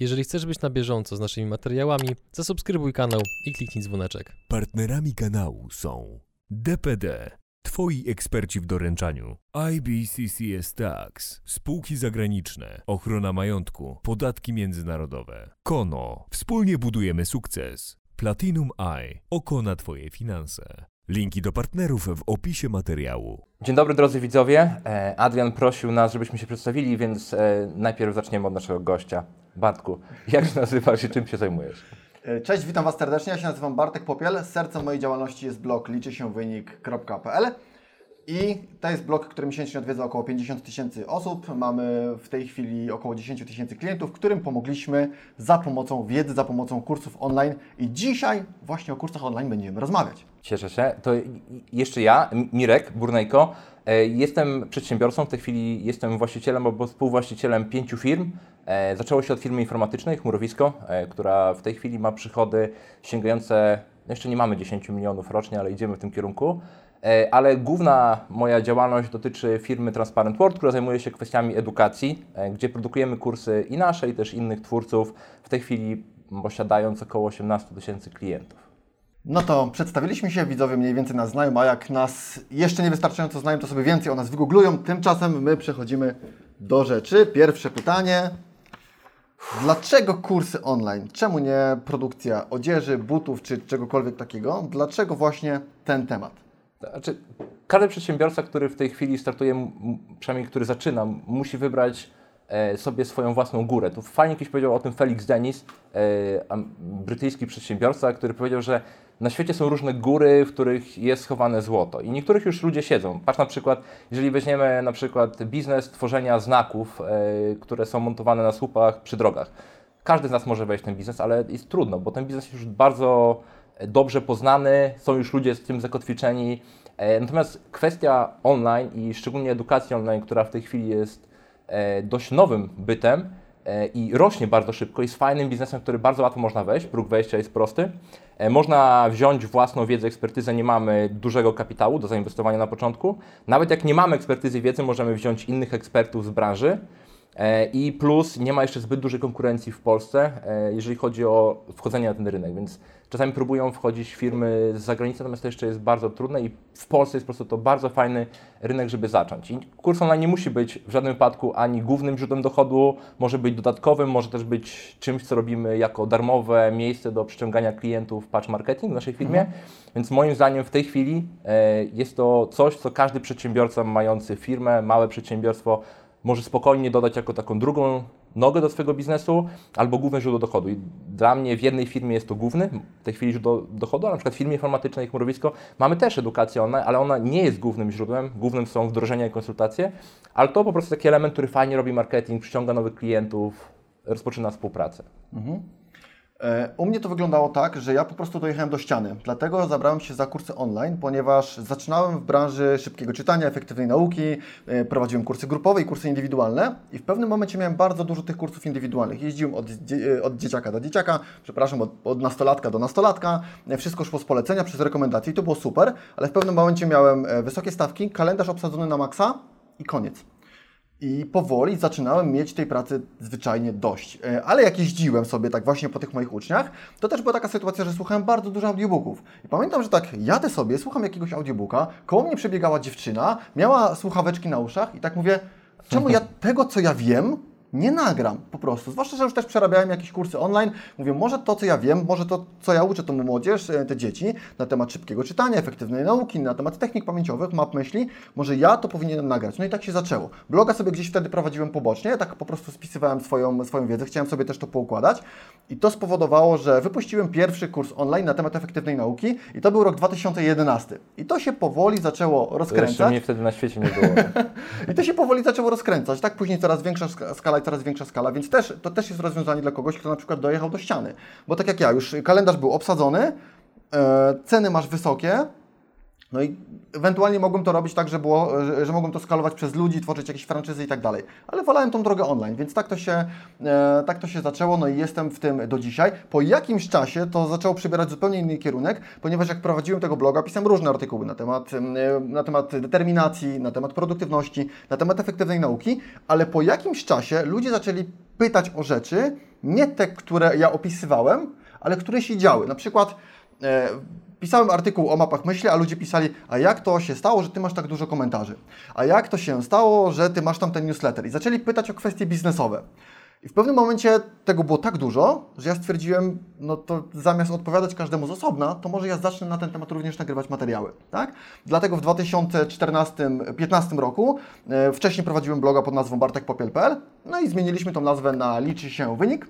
Jeżeli chcesz być na bieżąco z naszymi materiałami, zasubskrybuj kanał i kliknij dzwoneczek. Partnerami kanału są DPD, Twoi eksperci w doręczaniu, IBCCS Tax, spółki zagraniczne, ochrona majątku, podatki międzynarodowe, Kono, wspólnie budujemy sukces, Platinum Eye, oko na Twoje finanse. Linki do partnerów w opisie materiału. Dzień dobry drodzy widzowie. E, Adrian prosił nas, żebyśmy się przedstawili, więc e, najpierw zaczniemy od naszego gościa. Bartku, jak się nazywasz i czym się zajmujesz? E, Cześć, witam Was serdecznie. Ja się nazywam Bartek Popiel. Sercem mojej działalności jest blog liczy się wynik.pl i to jest blog, który miesięcznie odwiedza około 50 tysięcy osób. Mamy w tej chwili około 10 tysięcy klientów, którym pomogliśmy za pomocą wiedzy, za pomocą kursów online i dzisiaj właśnie o kursach online będziemy rozmawiać. Cieszę się. To jeszcze ja, Mirek Burnejko. E, Jestem przedsiębiorcą, w tej chwili jestem właścicielem albo współwłaścicielem pięciu firm. E, Zaczęło się od firmy informatycznej Chmurowisko, e, która w tej chwili ma przychody sięgające, no jeszcze nie mamy 10 milionów rocznie, ale idziemy w tym kierunku. E, Ale główna moja działalność dotyczy firmy Transparent World, która zajmuje się kwestiami edukacji, gdzie produkujemy kursy i nasze, i też innych twórców, w tej chwili posiadając około 18 tysięcy klientów. No to przedstawiliśmy się, widzowie mniej więcej nas znają, a jak nas jeszcze niewystarczająco znają, to sobie więcej o nas wygooglują. Tymczasem my przechodzimy do rzeczy. Pierwsze pytanie. Dlaczego kursy online? Czemu nie produkcja odzieży, butów czy czegokolwiek takiego? Dlaczego właśnie ten temat? Znaczy, każdy przedsiębiorca, który w tej chwili startuje, przynajmniej który zaczyna, musi wybrać sobie swoją własną górę. Tu fajnie kiedyś powiedział o tym Felix Dennis, e, brytyjski przedsiębiorca, który powiedział, że na świecie są różne góry, w których jest schowane złoto i niektórych już ludzie siedzą. Patrz na przykład, jeżeli weźmiemy na przykład biznes tworzenia znaków, e, które są montowane na słupach przy drogach. Każdy z nas może wejść w ten biznes, ale jest trudno, bo ten biznes już bardzo dobrze poznany, są już ludzie z tym zakotwiczeni. E, Natomiast kwestia online i szczególnie edukacji online, która w tej chwili jest e, dość nowym bytem e, i rośnie bardzo szybko, jest fajnym biznesem, który bardzo łatwo można wejść, próg wejścia jest prosty. E, Można wziąć własną wiedzę, ekspertyzę, nie mamy dużego kapitału do zainwestowania na początku. Nawet jak nie mamy ekspertyzy wiedzy, możemy wziąć innych ekspertów z branży. E, I plus nie ma jeszcze zbyt dużej konkurencji w Polsce, e, jeżeli chodzi o wchodzenie na ten rynek, więc czasami próbują wchodzić firmy z zagranicy, natomiast to jeszcze jest bardzo trudne i w Polsce jest po prostu to bardzo fajny rynek, żeby zacząć. I kurs online nie musi być w żadnym wypadku ani głównym źródłem dochodu, może być dodatkowym, może też być czymś, co robimy jako darmowe miejsce do przyciągania klientów patch marketing w naszej firmie. Więc moim zdaniem w tej chwili e, jest to coś, co każdy przedsiębiorca mający firmę, małe przedsiębiorstwo może spokojnie dodać jako taką drugą nogę do swojego biznesu albo główne źródło dochodu. I dla mnie w jednej firmie jest to główny, w tej chwili źródło dochodu, a na przykład w firmie informatycznej Chmurowisko mamy też edukację online, ale ona nie jest głównym źródłem, głównym są wdrożenia i konsultacje, ale to po prostu taki element, który fajnie robi marketing, przyciąga nowych klientów, rozpoczyna współpracę. E, U mnie to wyglądało tak, że ja po prostu dojechałem do ściany. Dlatego zabrałem się za kursy online, ponieważ zaczynałem w branży szybkiego czytania, efektywnej nauki, e, prowadziłem kursy grupowe i kursy indywidualne i w pewnym momencie miałem bardzo dużo tych kursów indywidualnych. Jeździłem od, e, od dzieciaka do dzieciaka, przepraszam, od, od nastolatka do nastolatka. E, Wszystko szło z polecenia, przez rekomendacje i to było super, ale w pewnym momencie miałem e, wysokie stawki, kalendarz obsadzony na maksa i koniec. I powoli zaczynałem mieć tej pracy zwyczajnie dość. E, Ale jak jeździłem sobie tak właśnie po tych moich uczniach, to też była taka sytuacja, że słuchałem bardzo dużo audiobooków. I pamiętam, że tak jadę sobie, słucham jakiegoś audiobooka, koło mnie przebiegała dziewczyna, miała słuchaweczki na uszach i tak mówię, czemu ja tego, co ja wiem, nie nagram po prostu. Zwłaszcza, że już też przerabiałem jakieś kursy online. Mówię, może to, co ja wiem, może to, co ja uczę tą młodzież, e, te dzieci, na temat szybkiego czytania, efektywnej nauki, na temat technik pamięciowych, map myśli, może ja to powinienem nagrać. No i tak się zaczęło. Bloga sobie gdzieś wtedy prowadziłem pobocznie, tak po prostu spisywałem swoją, swoją wiedzę, chciałem sobie też to poukładać i to spowodowało, że wypuściłem pierwszy kurs online na temat efektywnej nauki i to był rok 2011. I to się powoli zaczęło Jeszcze rozkręcać. mnie wtedy na świecie nie było. I to się powoli zaczęło rozkręcać, tak? Później coraz większa ska- skala i coraz większa skala, więc też, to też jest rozwiązanie dla kogoś, kto na przykład dojechał do ściany. Bo tak jak ja, już kalendarz był obsadzony, e, ceny masz wysokie, No i ewentualnie mogłem to robić tak, że, było, że, że mogłem to skalować przez ludzi, tworzyć jakieś franczyzy i tak dalej. Ale wolałem tą drogę online, więc tak to, się, e, tak to się zaczęło, no i jestem w tym do dzisiaj. Po jakimś czasie to zaczęło przybierać zupełnie inny kierunek, ponieważ jak prowadziłem tego bloga, pisałem różne artykuły na temat, e, na temat determinacji, na temat produktywności, na temat efektywnej nauki, ale po jakimś czasie ludzie zaczęli pytać o rzeczy, nie te, które ja opisywałem, ale które się działy. Na przykład e, pisałem artykuł o mapach myśli, a ludzie pisali, a jak to się stało, że ty masz tak dużo komentarzy? A jak to się stało, że ty masz tam ten newsletter? I zaczęli pytać o kwestie biznesowe. I w pewnym momencie tego było tak dużo, że ja stwierdziłem, no to zamiast odpowiadać każdemu z osobna, to może ja zacznę na ten temat również nagrywać materiały, tak? Dlatego w 2014-2015 roku e, wcześniej prowadziłem bloga pod nazwą bartekpopiel.pl, no i zmieniliśmy tą nazwę na Liczy się wynik.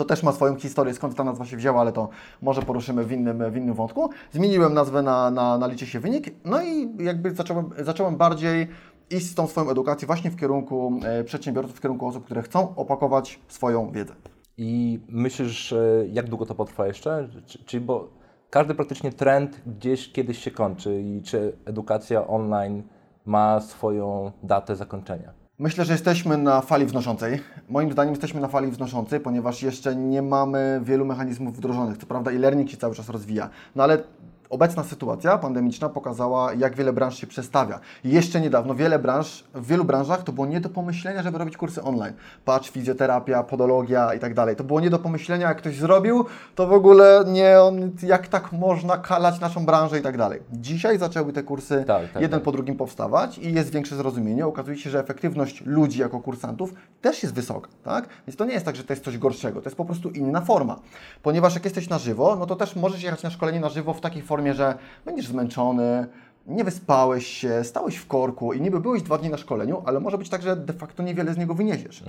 To też ma swoją historię, skąd ta nazwa się wzięła, ale to może poruszymy w innym, w innym wątku. Zmieniłem nazwę na, na, na Liczy się wynik, no i jakby zacząłem, zacząłem bardziej iść z tą swoją edukacją właśnie w kierunku e, przedsiębiorców, w kierunku osób, które chcą opakować swoją wiedzę. I myślisz, jak długo to potrwa jeszcze? Czy, czy, bo każdy praktycznie trend gdzieś kiedyś się kończy i czy edukacja online ma swoją datę zakończenia? Myślę, że jesteśmy na fali wznoszącej. Moim zdaniem jesteśmy na fali wznoszącej, ponieważ jeszcze nie mamy wielu mechanizmów wdrożonych. Co prawda e-learning się cały czas rozwija, no ale obecna sytuacja pandemiczna pokazała, jak wiele branż się przestawia. Jeszcze niedawno wiele branż, w wielu branżach to było nie do pomyślenia, żeby robić kursy online. Patrz, fizjoterapia, podologia i tak dalej. To było nie do pomyślenia, jak ktoś zrobił, to w ogóle nie, on, jak tak można kalać naszą branżę i tak dalej. Dzisiaj zaczęły te kursy Tak, tak, jeden tak. po drugim powstawać i jest większe zrozumienie. Okazuje się, że efektywność ludzi jako kursantów też jest wysoka, tak? Więc to nie jest tak, że to jest coś gorszego, to jest po prostu inna forma. Ponieważ jak jesteś na żywo, no to też możesz jechać na szkolenie na żywo w takiej formie, że będziesz zmęczony, nie wyspałeś się, stałeś w korku i niby byłeś dwa dni na szkoleniu, ale może być tak, że de facto niewiele z niego wyniesiesz.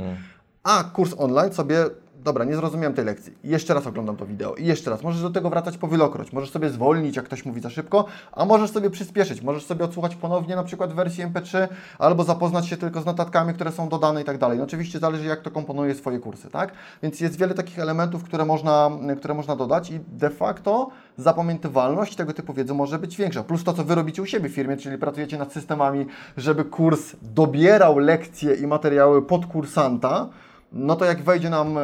A kurs online sobie, dobra, nie zrozumiałem tej lekcji. Jeszcze raz oglądam to wideo i jeszcze raz. Możesz do tego wracać powielokroć. Możesz sobie zwolnić, jak ktoś mówi za szybko, a możesz sobie przyspieszyć. Możesz sobie odsłuchać ponownie na przykład wersji MP3 albo zapoznać się tylko z notatkami, które są dodane i tak dalej. No oczywiście zależy, jak to komponuje swoje kursy, tak? Więc jest wiele takich elementów, które można, które można dodać i de facto zapamiętywalność tego typu wiedzy może być większa. Plus to, co Wy robicie u siebie w firmie, czyli pracujecie nad systemami, żeby kurs dobierał lekcje i materiały pod kursanta, no to jak wejdzie nam e,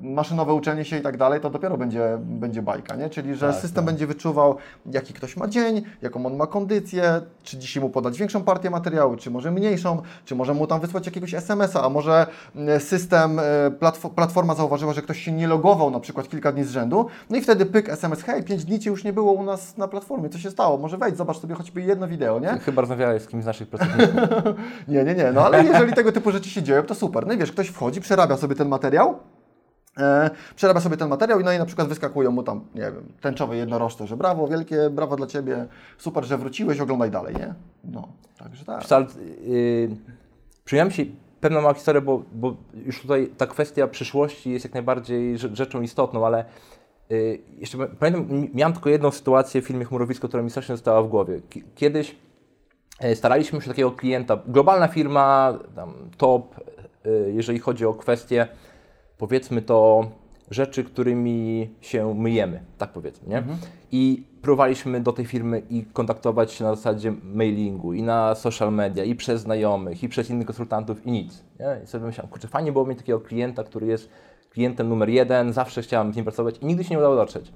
maszynowe uczenie się i tak dalej, to dopiero będzie, będzie bajka, nie? Czyli, że Tak, system będzie wyczuwał, jaki ktoś ma dzień, jaką on ma kondycję, czy dzisiaj mu podać większą partię materiału, czy może mniejszą, czy może mu tam wysłać jakiegoś SMS-a, a może e, system, e, platfo- platforma zauważyła, że ktoś się nie logował na przykład kilka dni z rzędu, no i wtedy pyk, SMS, hej, 5 dni Ci już nie było u nas na platformie, co się stało? Może wejdź, zobacz sobie choćby jedno wideo, nie? Chyba rozmawiałeś z kimś z naszych pracowników. Nie, nie, nie, no ale jeżeli tego typu rzeczy się dzieją, to super. No i wiesz, ktoś wchodzi, przerabia sobie ten materiał, e, przerabia sobie ten materiał i no i na przykład wyskakują mu tam, nie wiem, tęczowe jednorożce, że brawo, wielkie, brawo dla Ciebie, super, że wróciłeś, oglądaj dalej, nie? No, także tak. Wcale, yy, się pewną małą historię, bo, bo już tutaj ta kwestia przyszłości jest jak najbardziej rze- rzeczą istotną, ale yy, jeszcze pa- pamiętam, mi- miałem tylko jedną sytuację w filmie Chmurowisko, która mi strasznie została w głowie. Ki- Kiedyś e, staraliśmy się takiego klienta, globalna firma, tam top, jeżeli chodzi o kwestie, powiedzmy to, rzeczy, którymi się myjemy, tak powiedzmy, nie? I próbowaliśmy do tej firmy i kontaktować się na zasadzie mailingu, i na social media, i przez znajomych, i przez innych konsultantów, i nic. Nie? I sobie myślałem, kurczę, fajnie było mieć takiego klienta, który jest klientem numer jeden, zawsze chciałem z nim pracować i nigdy się nie udało dotrzeć.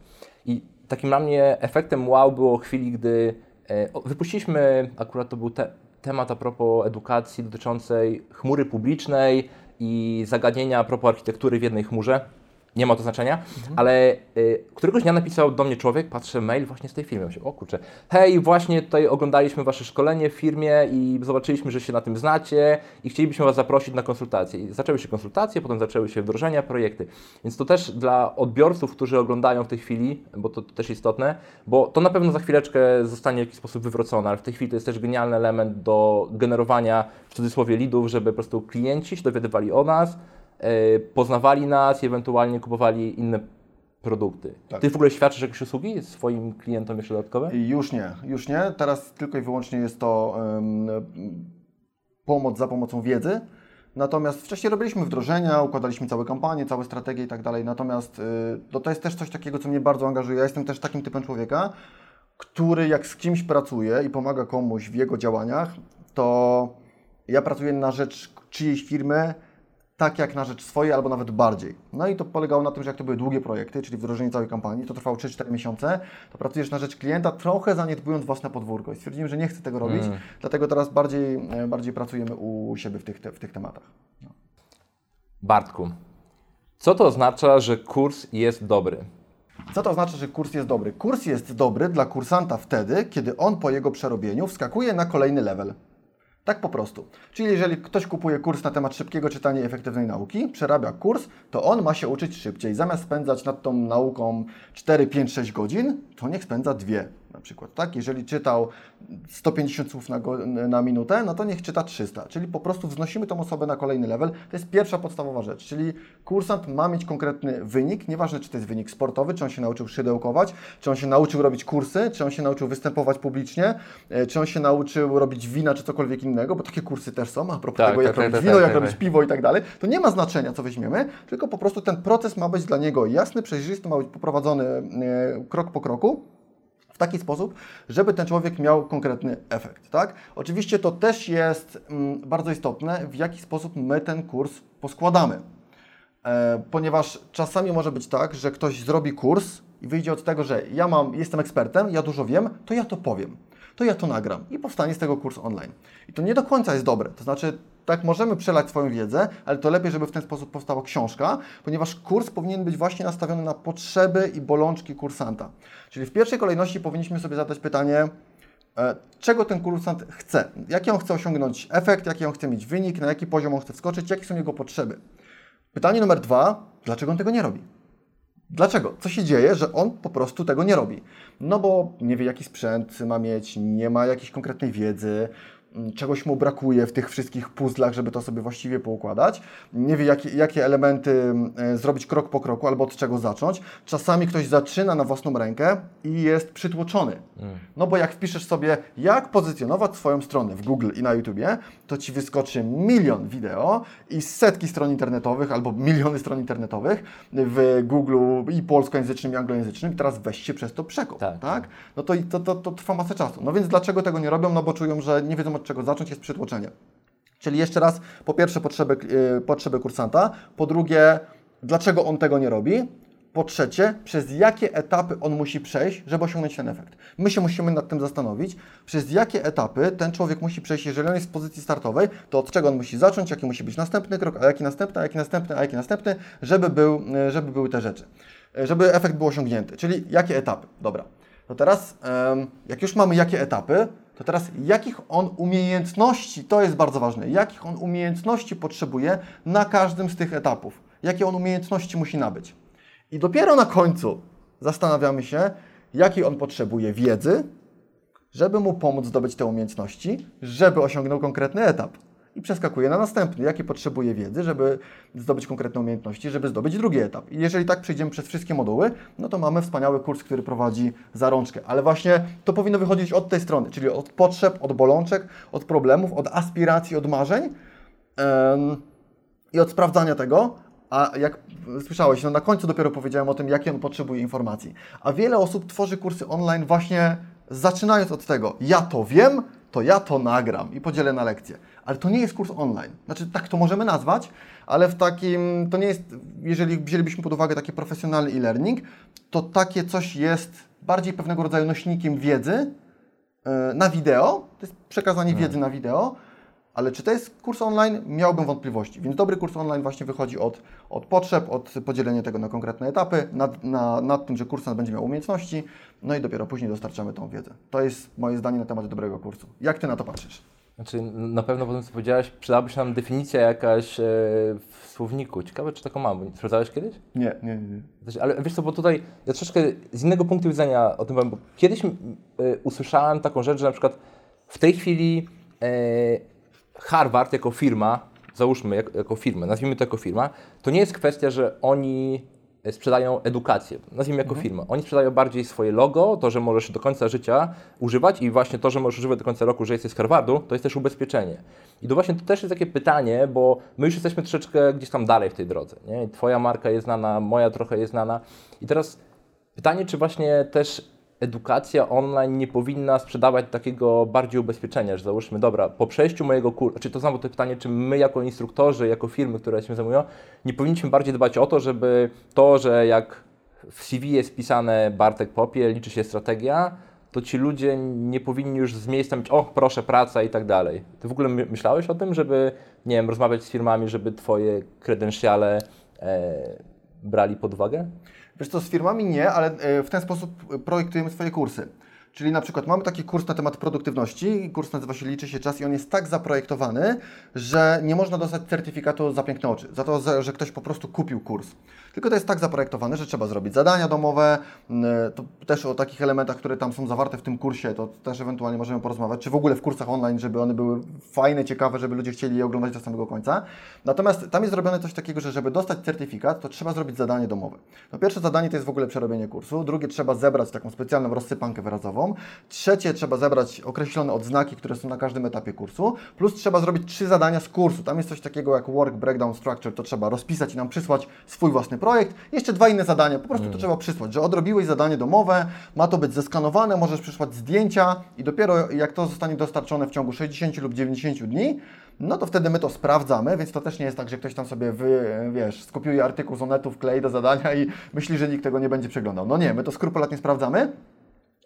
I takim dla mnie efektem wow było chwili, gdy e, o, wypuściliśmy, akurat to był te, temat a propos edukacji dotyczącej chmury publicznej i zagadnienia a propos architektury w jednej chmurze. Nie ma to znaczenia, ale y, któregoś dnia napisał do mnie człowiek, patrzę mail właśnie z tej firmy. Myślę, o kurczę, hej, właśnie tutaj oglądaliśmy wasze szkolenie w firmie i zobaczyliśmy, że się na tym znacie i chcielibyśmy was zaprosić na konsultacje. I zaczęły się konsultacje, potem zaczęły się wdrożenia, projekty. Więc to też dla odbiorców, którzy oglądają w tej chwili, bo to, to też istotne, bo to na pewno za chwileczkę zostanie w jakiś sposób wywrócone, ale w tej chwili to jest też genialny element do generowania w cudzysłowie lidów, żeby po prostu klienci się dowiadywali o nas, poznawali nas i ewentualnie kupowali inne produkty. Tak. Ty w ogóle świadczysz jakieś usługi swoim klientom jeszcze dodatkowe? I Już nie, już nie. Teraz tylko i wyłącznie jest to em, pomoc za pomocą wiedzy. Natomiast wcześniej robiliśmy wdrożenia, układaliśmy całe kampanie, całe strategie i tak dalej. Natomiast y, no to jest też coś takiego, co mnie bardzo angażuje. Ja jestem też takim typem człowieka, który jak z kimś pracuje i pomaga komuś w jego działaniach, to ja pracuję na rzecz czyjejś firmy, tak jak na rzecz swojej, albo nawet bardziej. No i to polegało na tym, że jak to były długie projekty, czyli wdrożenie całej kampanii, to trwało 3-4 miesiące, to pracujesz na rzecz klienta, trochę zaniedbując własne podwórko. I stwierdziłem, że nie chcę tego robić, Mm. dlatego teraz bardziej, e, bardziej pracujemy u siebie w tych, te, w tych tematach. Bartku, co to oznacza, że kurs jest dobry? Co to oznacza, że kurs jest dobry? Kurs jest dobry dla kursanta wtedy, kiedy on po jego przerobieniu wskakuje na kolejny level. Tak po prostu. Czyli jeżeli ktoś kupuje kurs na temat szybkiego czytania i efektywnej nauki, przerabia kurs, to on ma się uczyć szybciej. Zamiast spędzać nad tą nauką 4, 5, 6 godzin, to niech spędza dwie na przykład. Tak? Jeżeli czytał 150 słów na, go, na minutę, no to niech czyta 300. Czyli po prostu wznosimy tą osobę na kolejny level. To jest pierwsza podstawowa rzecz. Czyli kursant ma mieć konkretny wynik, nieważne czy to jest wynik sportowy, czy on się nauczył szydełkować, czy on się nauczył robić kursy, czy on się nauczył występować publicznie, e, czy on się nauczył robić wina, czy cokolwiek innego, bo takie kursy też są, a propos Tak, tego, jak tak, tak, robić tak, wino, tak, jak tak, robić piwo i tak dalej, to nie ma znaczenia, co weźmiemy, tylko po prostu ten proces ma być dla niego jasny, przejrzysty, ma być poprowadzony e, krok po kroku taki sposób, żeby ten człowiek miał konkretny efekt. Tak? Oczywiście to też jest mm, bardzo istotne, w jaki sposób my ten kurs poskładamy. E, ponieważ czasami może być tak, że ktoś zrobi kurs i wyjdzie od tego, że ja mam, jestem ekspertem, ja dużo wiem, to ja to powiem, to ja to nagram i powstanie z tego kurs online. I to nie do końca jest dobre. To znaczy, tak możemy przelać swoją wiedzę, ale to lepiej, żeby w ten sposób powstała książka, ponieważ kurs powinien być właśnie nastawiony na potrzeby i bolączki kursanta. Czyli w pierwszej kolejności powinniśmy sobie zadać pytanie, E, czego ten kursant chce, jaki on chce osiągnąć efekt, jaki on chce mieć wynik, na jaki poziom on chce wskoczyć, jakie są jego potrzeby. Pytanie numer dwa, dlaczego on tego nie robi? Dlaczego? Co się dzieje, że on po prostu tego nie robi? No bo nie wie, jaki sprzęt ma mieć, nie ma jakiejś konkretnej wiedzy, czegoś mu brakuje w tych wszystkich puzzlach, żeby to sobie właściwie poukładać, nie wie, jakie, jakie elementy m, e, zrobić krok po kroku albo od czego zacząć. Czasami ktoś zaczyna na własną rękę i jest przytłoczony. No bo jak wpiszesz sobie, jak pozycjonować swoją stronę w Google i na YouTubie, to ci wyskoczy milion wideo i setki stron internetowych albo miliony stron internetowych w Google i polskojęzycznym, i anglojęzycznym. Teraz weź się przez to przekop, Tak. tak? No to, to, to, to trwa masę czasu. No więc dlaczego tego nie robią? No bo czują, że nie wiedzą od czego zacząć, jest przytłoczenie. Czyli jeszcze raz, po pierwsze potrzeby, yy, potrzeby kursanta, po drugie, dlaczego on tego nie robi, po trzecie, przez jakie etapy on musi przejść, żeby osiągnąć ten efekt. My się musimy nad tym zastanowić, przez jakie etapy ten człowiek musi przejść, jeżeli on jest w pozycji startowej, to od czego on musi zacząć, jaki musi być następny krok, a jaki następny, a jaki następny, a jaki następny, żeby, był, yy, żeby były te rzeczy. Yy, Żeby efekt był osiągnięty. Czyli jakie etapy? Dobra. To teraz, jak już mamy jakie etapy, to teraz jakich on umiejętności, to jest bardzo ważne, jakich on umiejętności potrzebuje na każdym z tych etapów. Jakie on umiejętności musi nabyć. I dopiero na końcu zastanawiamy się, jakiej on potrzebuje wiedzy, żeby mu pomóc zdobyć te umiejętności, żeby osiągnął konkretny etap. I przeskakuje na następny, jakie potrzebuje wiedzy, żeby zdobyć konkretne umiejętności, żeby zdobyć drugi etap. I jeżeli tak przejdziemy przez wszystkie moduły, no to mamy wspaniały kurs, który prowadzi za rączkę. Ale właśnie to powinno wychodzić od tej strony, czyli od potrzeb, od bolączek, od problemów, od aspiracji, od marzeń i od sprawdzania tego, a jak słyszałeś, no na końcu dopiero powiedziałem o tym, jakie on potrzebuje informacji. A wiele osób tworzy kursy online właśnie zaczynając od tego, ja to wiem, to ja to nagram i podzielę na lekcje. Ale to nie jest kurs online. Znaczy, tak to możemy nazwać, ale w takim, to nie jest, jeżeli wzięlibyśmy pod uwagę taki profesjonalny e-learning, to takie coś jest bardziej pewnego rodzaju nośnikiem wiedzy e, na wideo, to jest przekazanie wiedzy na wideo, ale czy to jest kurs online? Miałbym wątpliwości. Więc dobry kurs online właśnie wychodzi od, od potrzeb, od podzielenia tego na konkretne etapy, nad, na, nad tym, że kursant będzie miał umiejętności, no i dopiero później dostarczamy tą wiedzę. To jest moje zdanie na temat dobrego kursu. Jak Ty na to patrzysz? Znaczy, na pewno po tym, co powiedziałeś, przydałaby się nam definicja jakaś e, w słowniku. Ciekawe, czy taką mam. Sprawdzałeś kiedyś? Nie, nie, nie. Znaczy, Ale wiesz co, bo tutaj ja troszeczkę z innego punktu widzenia o tym powiem, bo kiedyś e, usłyszałem taką rzecz, że na przykład w tej chwili e, Harvard jako firma, załóżmy jak, jako firmę, nazwijmy to jako firma, to nie jest kwestia, że oni sprzedają edukację, nazwijmy jako firmę. Oni sprzedają bardziej swoje logo, to, że możesz do końca życia używać i właśnie to, że możesz używać do końca roku, że jesteś z Harvardu, to jest też ubezpieczenie. I to właśnie to też jest takie pytanie, bo my już jesteśmy troszeczkę gdzieś tam dalej w tej drodze. Nie? Twoja marka jest znana, moja trochę jest znana. I teraz pytanie, czy właśnie też edukacja online nie powinna sprzedawać takiego bardziej ubezpieczenia, że załóżmy, dobra, po przejściu mojego kursu, czy to znowu to pytanie, czy my jako instruktorzy, jako firmy, które się zajmują, nie powinniśmy bardziej dbać o to, żeby to, że jak w CV jest pisane Bartek Popie, liczy się strategia, to ci ludzie nie powinni już z miejsca mieć, o proszę, praca i tak dalej. Ty w ogóle my- myślałeś o tym, żeby, nie wiem, rozmawiać z firmami, żeby twoje kredensiale e, brali pod uwagę? Wiesz co, z firmami nie, ale e, w ten sposób projektujemy swoje kursy. Czyli na przykład mamy taki kurs na temat produktywności, kurs nazywa się Liczy się czas i on jest tak zaprojektowany, że nie można dostać certyfikatu za piękne oczy, za to, że- że ktoś po prostu kupił kurs. Tylko to jest tak zaprojektowane, że trzeba zrobić zadania domowe, mm, to też o takich elementach, które tam są zawarte w tym kursie, to też ewentualnie możemy porozmawiać, czy w ogóle w kursach online, żeby one były fajne, ciekawe, żeby ludzie chcieli je oglądać do samego końca. Natomiast tam jest zrobione coś takiego, że żeby dostać certyfikat, to trzeba zrobić zadanie domowe. No pierwsze zadanie to jest w ogóle przerobienie kursu, drugie trzeba zebrać taką specjalną rozsypankę wyrazową, trzecie trzeba zebrać określone odznaki, które są na każdym etapie kursu, plus trzeba zrobić trzy zadania z kursu. Tam jest coś takiego jak work breakdown structure, to trzeba rozpisać i nam przysłać swój własny projekt. Jeszcze dwa inne zadania, po prostu to trzeba przysłać, że odrobiłeś zadanie domowe, ma to być zeskanowane, możesz przysłać zdjęcia i dopiero jak to zostanie dostarczone w ciągu 60 lub 90 dni, no to wtedy my to sprawdzamy, więc to też nie jest tak, że ktoś tam sobie wy, wiesz, skopiuje artykuł z Onetu, wklei do zadania i myśli, że nikt tego nie będzie przeglądał. No nie, my to skrupulatnie sprawdzamy.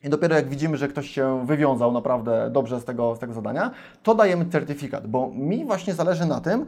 I dopiero jak widzimy, że ktoś się wywiązał naprawdę dobrze z tego, z tego zadania, to dajemy certyfikat, bo mi właśnie zależy na tym,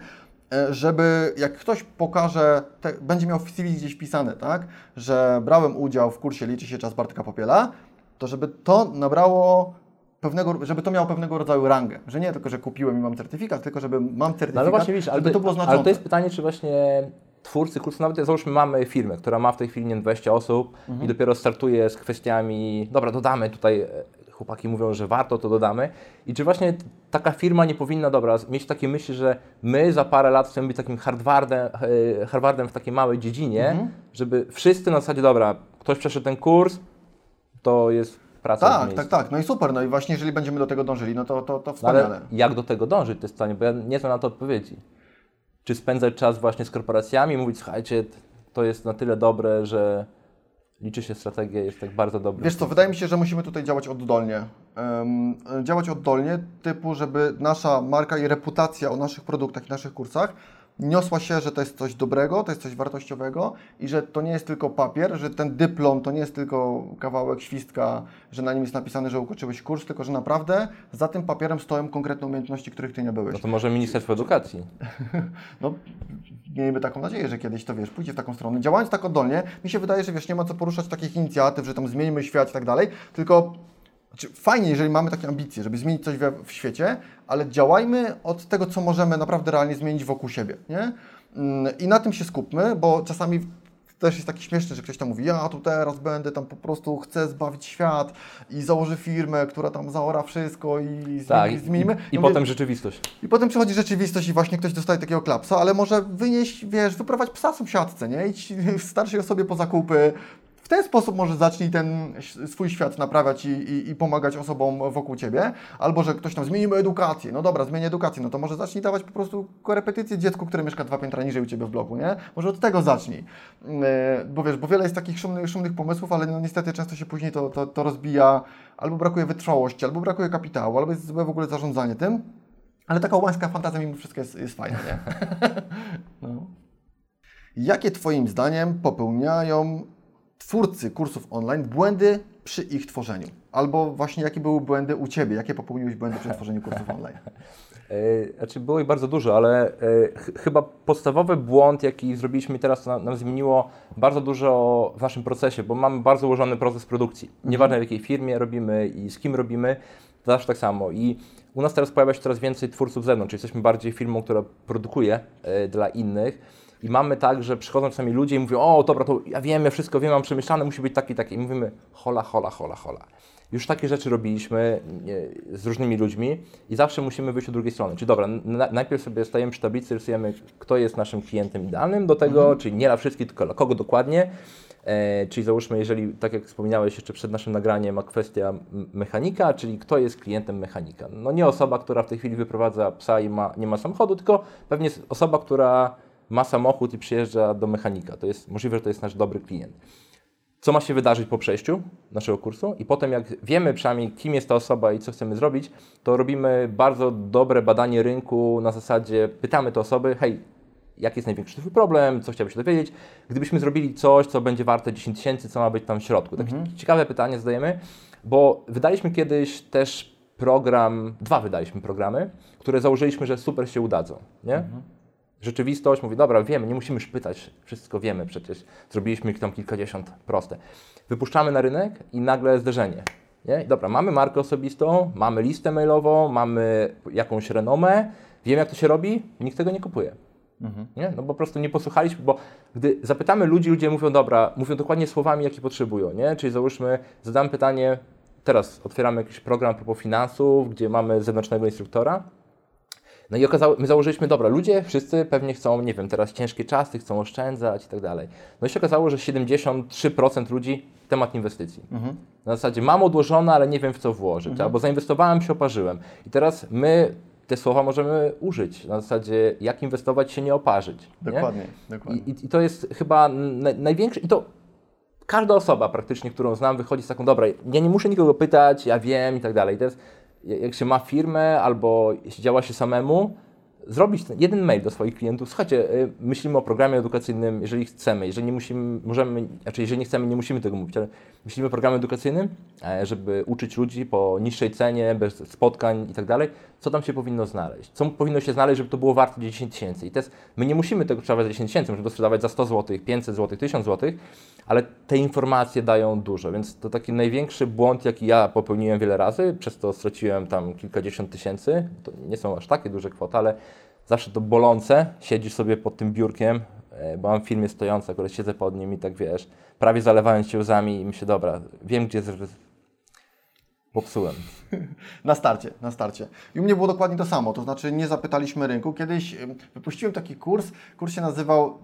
żeby jak ktoś pokaże, te, będzie miał w CV gdzieś pisane, tak, że brałem udział w kursie Liczy się czas Bartka Popiela, to żeby to nabrało pewnego, żeby to miało pewnego rodzaju rangę, że nie tylko, że kupiłem i mam certyfikat, tylko żeby mam certyfikat, No ale właśnie widzisz, ale żeby to, to było znaczące. ale to jest pytanie, czy właśnie twórcy kursu, nawet załóżmy mamy firmę, która ma w tej chwili nie wiem, 20 osób Mhm. i dopiero startuje z kwestiami, dobra, dodamy tutaj, e, chłopaki mówią, że warto, to dodamy. I czy właśnie taka firma nie powinna, dobra, mieć takie myśli, że my za parę lat chcemy być takim Harvardem, e, Harvardem w takiej małej dziedzinie, Mhm. żeby wszyscy na zasadzie, dobra, ktoś przeszedł ten kurs, to jest praca Tak, tak, tak. No i super. No i właśnie jeżeli będziemy do tego dążyli, no to, to, to No wspaniale. ale jak do tego dążyć, to jest pytanie, bo ja nie znam na to odpowiedzi. Czy spędzać czas właśnie z korporacjami i mówić, słuchajcie, to jest na tyle dobre, że liczy się strategia, jest tak bardzo dobre. Wiesz co, wydaje mi się, że musimy tutaj działać oddolnie. Em, działać oddolnie, typu, żeby nasza marka i reputacja o naszych produktach i naszych kursach niosła się, że to jest coś dobrego, to jest coś wartościowego i że to nie jest tylko papier, że ten dyplom to nie jest tylko kawałek świstka, że na nim jest napisane, że ukończyłeś kurs, tylko że naprawdę za tym papierem stoją konkretne umiejętności, których Ty nie byłeś. No to może Ministerstwo Edukacji. No, miejmy taką nadzieję, że kiedyś to wiesz, pójdzie w taką stronę. Działając tak oddolnie, mi się wydaje, że wiesz, nie ma co poruszać takich inicjatyw, że tam zmieńmy świat i tak dalej, tylko fajnie, jeżeli mamy takie ambicje, żeby zmienić coś we, w świecie, ale działajmy od tego, co możemy naprawdę realnie zmienić wokół siebie, nie? Mm, I na tym się skupmy, bo czasami też jest taki śmieszny, że ktoś tam mówi, ja tu teraz będę tam po prostu chcę zbawić świat i założę firmę, która tam zaora wszystko i zmieni- Tak, i, zmienimy. i Ja mówię, potem rzeczywistość. i potem przychodzi rzeczywistość i właśnie ktoś dostaje takiego klapsa, ale może wynieść, wiesz, wyprowadź psa sąsiadce, nie? Idź starszej osobie po zakupy. W ten sposób może zacznij ten swój świat naprawiać i, i, i pomagać osobom wokół Ciebie. Albo, że ktoś tam zmienimy edukację. No dobra, zmieni edukację. No to może zacznij dawać po prostu korepetycje dziecku, które mieszka dwa piętra niżej u Ciebie w bloku, nie? Może od tego zacznij. Yy, Bo wiesz, bo wiele jest takich szumnych, szumnych pomysłów, ale no niestety często się później to, to, to rozbija. Albo brakuje wytrwałości, albo brakuje kapitału, albo jest złe w ogóle zarządzanie tym. Ale taka łańska fantazja mimo wszystko jest, jest fajna, nie? no. Jakie Twoim zdaniem popełniają twórcy kursów online błędy przy ich tworzeniu? Albo właśnie jakie były błędy u Ciebie? Jakie popełniłeś błędy przy tworzeniu kursów online? E, Znaczy było ich bardzo dużo, ale e, ch- chyba podstawowy błąd, jaki zrobiliśmy teraz, to nam, nam zmieniło bardzo dużo w naszym procesie, bo mamy bardzo ułożony proces produkcji. Nieważne w jakiej firmie robimy i z kim robimy, to zawsze tak samo. I u nas teraz pojawia się coraz więcej twórców z zewnątrz, czyli jesteśmy bardziej firmą, która produkuje e, dla innych. I mamy tak, że przychodzą czasami ludzie i mówią, o dobra, to ja wiem, ja wszystko wiem, mam przemyślane, musi być taki, taki. I mówimy, hola, hola, hola, hola. Już takie rzeczy robiliśmy z różnymi ludźmi i zawsze musimy wyjść od drugiej strony. Czyli dobra, na, najpierw sobie stajemy przy tablicy, rysujemy, kto jest naszym klientem idealnym do tego, czyli nie dla wszystkich, tylko dla kogo dokładnie. E, czyli załóżmy, jeżeli, tak jak wspominałeś jeszcze przed naszym nagraniem, a kwestia mechanika, czyli kto jest klientem mechanika. No nie osoba, która w tej chwili wyprowadza psa i ma, nie ma samochodu, tylko pewnie osoba, która ma samochód i przyjeżdża do mechanika. To jest możliwe, że to jest nasz dobry klient. co ma się wydarzyć po przejściu naszego kursu i potem jak wiemy przynajmniej kim jest ta osoba i co chcemy zrobić, to robimy bardzo dobre badanie rynku na zasadzie pytamy te osoby, hej, jaki jest największy twój problem, co chciałbyś się dowiedzieć. Gdybyśmy zrobili coś, co będzie warte 10 tysięcy, co ma być tam w środku? Takie ciekawe pytanie zadajemy, bo wydaliśmy kiedyś też program, dwa wydaliśmy programy, które założyliśmy, że super się udadzą, nie? Rzeczywistość mówi, dobra, wiemy, nie musimy już pytać, wszystko wiemy przecież, zrobiliśmy ich tam kilkadziesiąt proste. Wypuszczamy na rynek i nagle zderzenie. Nie? I Dobra, mamy markę osobistą, mamy listę mailową, mamy jakąś renomę, wiemy jak to się robi, nikt tego nie kupuje. Nie? No bo po prostu nie posłuchaliśmy, bo gdy zapytamy ludzi, ludzie mówią, dobra, mówią dokładnie słowami, jakie potrzebują, nie? Czyli załóżmy, zadam pytanie, teraz otwieramy jakiś program propos finansów, gdzie mamy zewnętrznego instruktora, no i okazało, my założyliśmy, dobra, ludzie wszyscy pewnie chcą, nie wiem, teraz ciężkie czasy, chcą oszczędzać i tak dalej. No i się okazało, że 73% ludzi temat inwestycji. Na zasadzie mam odłożone, ale nie wiem w co włożyć, albo zainwestowałem, się oparzyłem. I teraz my te słowa możemy użyć na zasadzie, jak inwestować się nie oparzyć. nie? Dokładnie, dokładnie. I, I to jest chyba na, największy, i to każda osoba praktycznie, którą znam, wychodzi z taką, dobra, ja nie muszę nikogo pytać, ja wiem i tak dalej. To jest, jak się ma firmę albo działa się samemu, zrobić jeden mail do swoich klientów. Słuchajcie, y, myślimy o programie edukacyjnym, jeżeli chcemy, jeżeli nie musimy, możemy, znaczy jeżeli nie chcemy, nie musimy tego mówić, ale myślimy o programie edukacyjnym, e, żeby uczyć ludzi po niższej cenie, bez spotkań i tak dalej, co tam się powinno znaleźć? Co powinno się znaleźć, żeby to było warte 10 tysięcy? I jest, my nie musimy tego sprzedawać za 10 tysięcy, możemy to sprzedawać za 100 zł, 500 zł, 1000 zł, ale te informacje dają dużo, więc to taki największy błąd, jaki ja popełniłem wiele razy, przez to straciłem tam kilkadziesiąt tysięcy, to nie są aż takie duże kwoty, ale zawsze to bolące, siedzisz sobie pod tym biurkiem, e, bo mam w filmie stojący, akurat siedzę pod nim i tak wiesz, prawie zalewając się łzami i myślę, dobra, wiem gdzie popsułem. Na starcie, na starcie. I u mnie było dokładnie to samo, to znaczy nie zapytaliśmy rynku. Kiedyś wypuściłem taki kurs, kurs się nazywał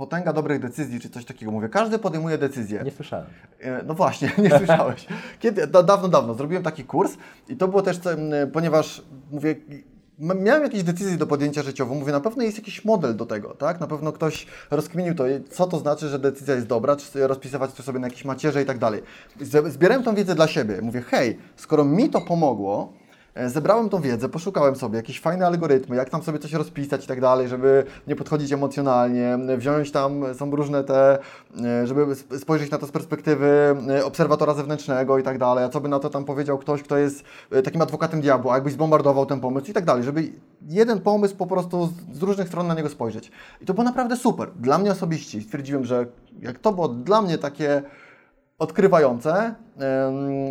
Potęga dobrych decyzji, czy coś takiego. Mówię, każdy podejmuje decyzję. Nie słyszałem. E, No właśnie, nie słyszałeś. Kiedy, da, dawno, dawno zrobiłem taki kurs i to było też, ponieważ mówię, miałem jakieś decyzje do podjęcia życiowo, mówię, na pewno jest jakiś model do tego, tak? Na pewno ktoś rozkminił to, co to znaczy, że decyzja jest dobra, czy rozpisywać to sobie na jakieś macierze i tak dalej. Zbierałem tą wiedzę dla siebie. Mówię, hej, skoro mi to pomogło, Zebrałem tą wiedzę, poszukałem sobie jakieś fajne algorytmy, jak tam sobie coś rozpisać i tak dalej, żeby nie podchodzić emocjonalnie, e, wziąć tam, są różne te, e, żeby sp- spojrzeć na to z perspektywy e, obserwatora zewnętrznego i tak dalej, a co by na to tam powiedział ktoś, kto jest e, takim adwokatem diabła, jakbyś zbombardował ten pomysł i tak dalej, żeby jeden pomysł po prostu z różnych stron na niego spojrzeć. I to było naprawdę super. Dla mnie osobiście stwierdziłem, że jak to było dla mnie takie odkrywające,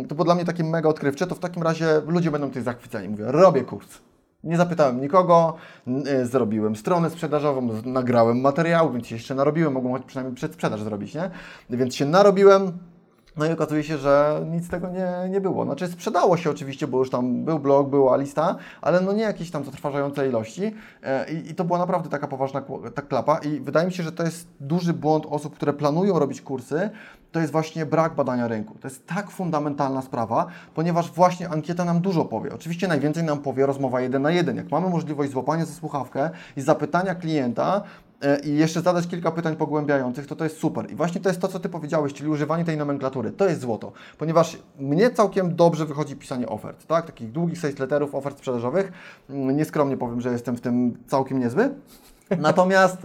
to było dla mnie takie mega odkrywcze, to w takim razie ludzie będą tutaj zachwyceni. Mówię, robię kurs. Nie zapytałem nikogo, y, zrobiłem stronę sprzedażową, nagrałem materiał, więc się jeszcze narobiłem, mogłem choć przynajmniej przedsprzedaż zrobić, nie? Więc się narobiłem, no i okazuje się, że nic tego nie, nie było. Znaczy sprzedało się oczywiście, bo już tam był blog, była lista, ale no nie jakieś tam zatrważające ilości E, i, i to była naprawdę taka poważna ta klapa i wydaje mi się, że to jest duży błąd osób, które planują robić kursy, to jest właśnie brak badania rynku. To jest tak fundamentalna sprawa, ponieważ właśnie ankieta nam dużo powie. Oczywiście najwięcej nam powie rozmowa jeden na jeden. Jak mamy możliwość złapania ze słuchawkę i zapytania klienta, e, i jeszcze zadać kilka pytań pogłębiających, to to jest super. I właśnie to jest to, co Ty powiedziałeś, czyli używanie tej nomenklatury. To jest złoto, ponieważ mnie całkiem dobrze wychodzi pisanie ofert, tak? Takich długich sales letterów, ofert sprzedażowych. Mm, Nieskromnie powiem, że jestem w tym całkiem niezły. Natomiast,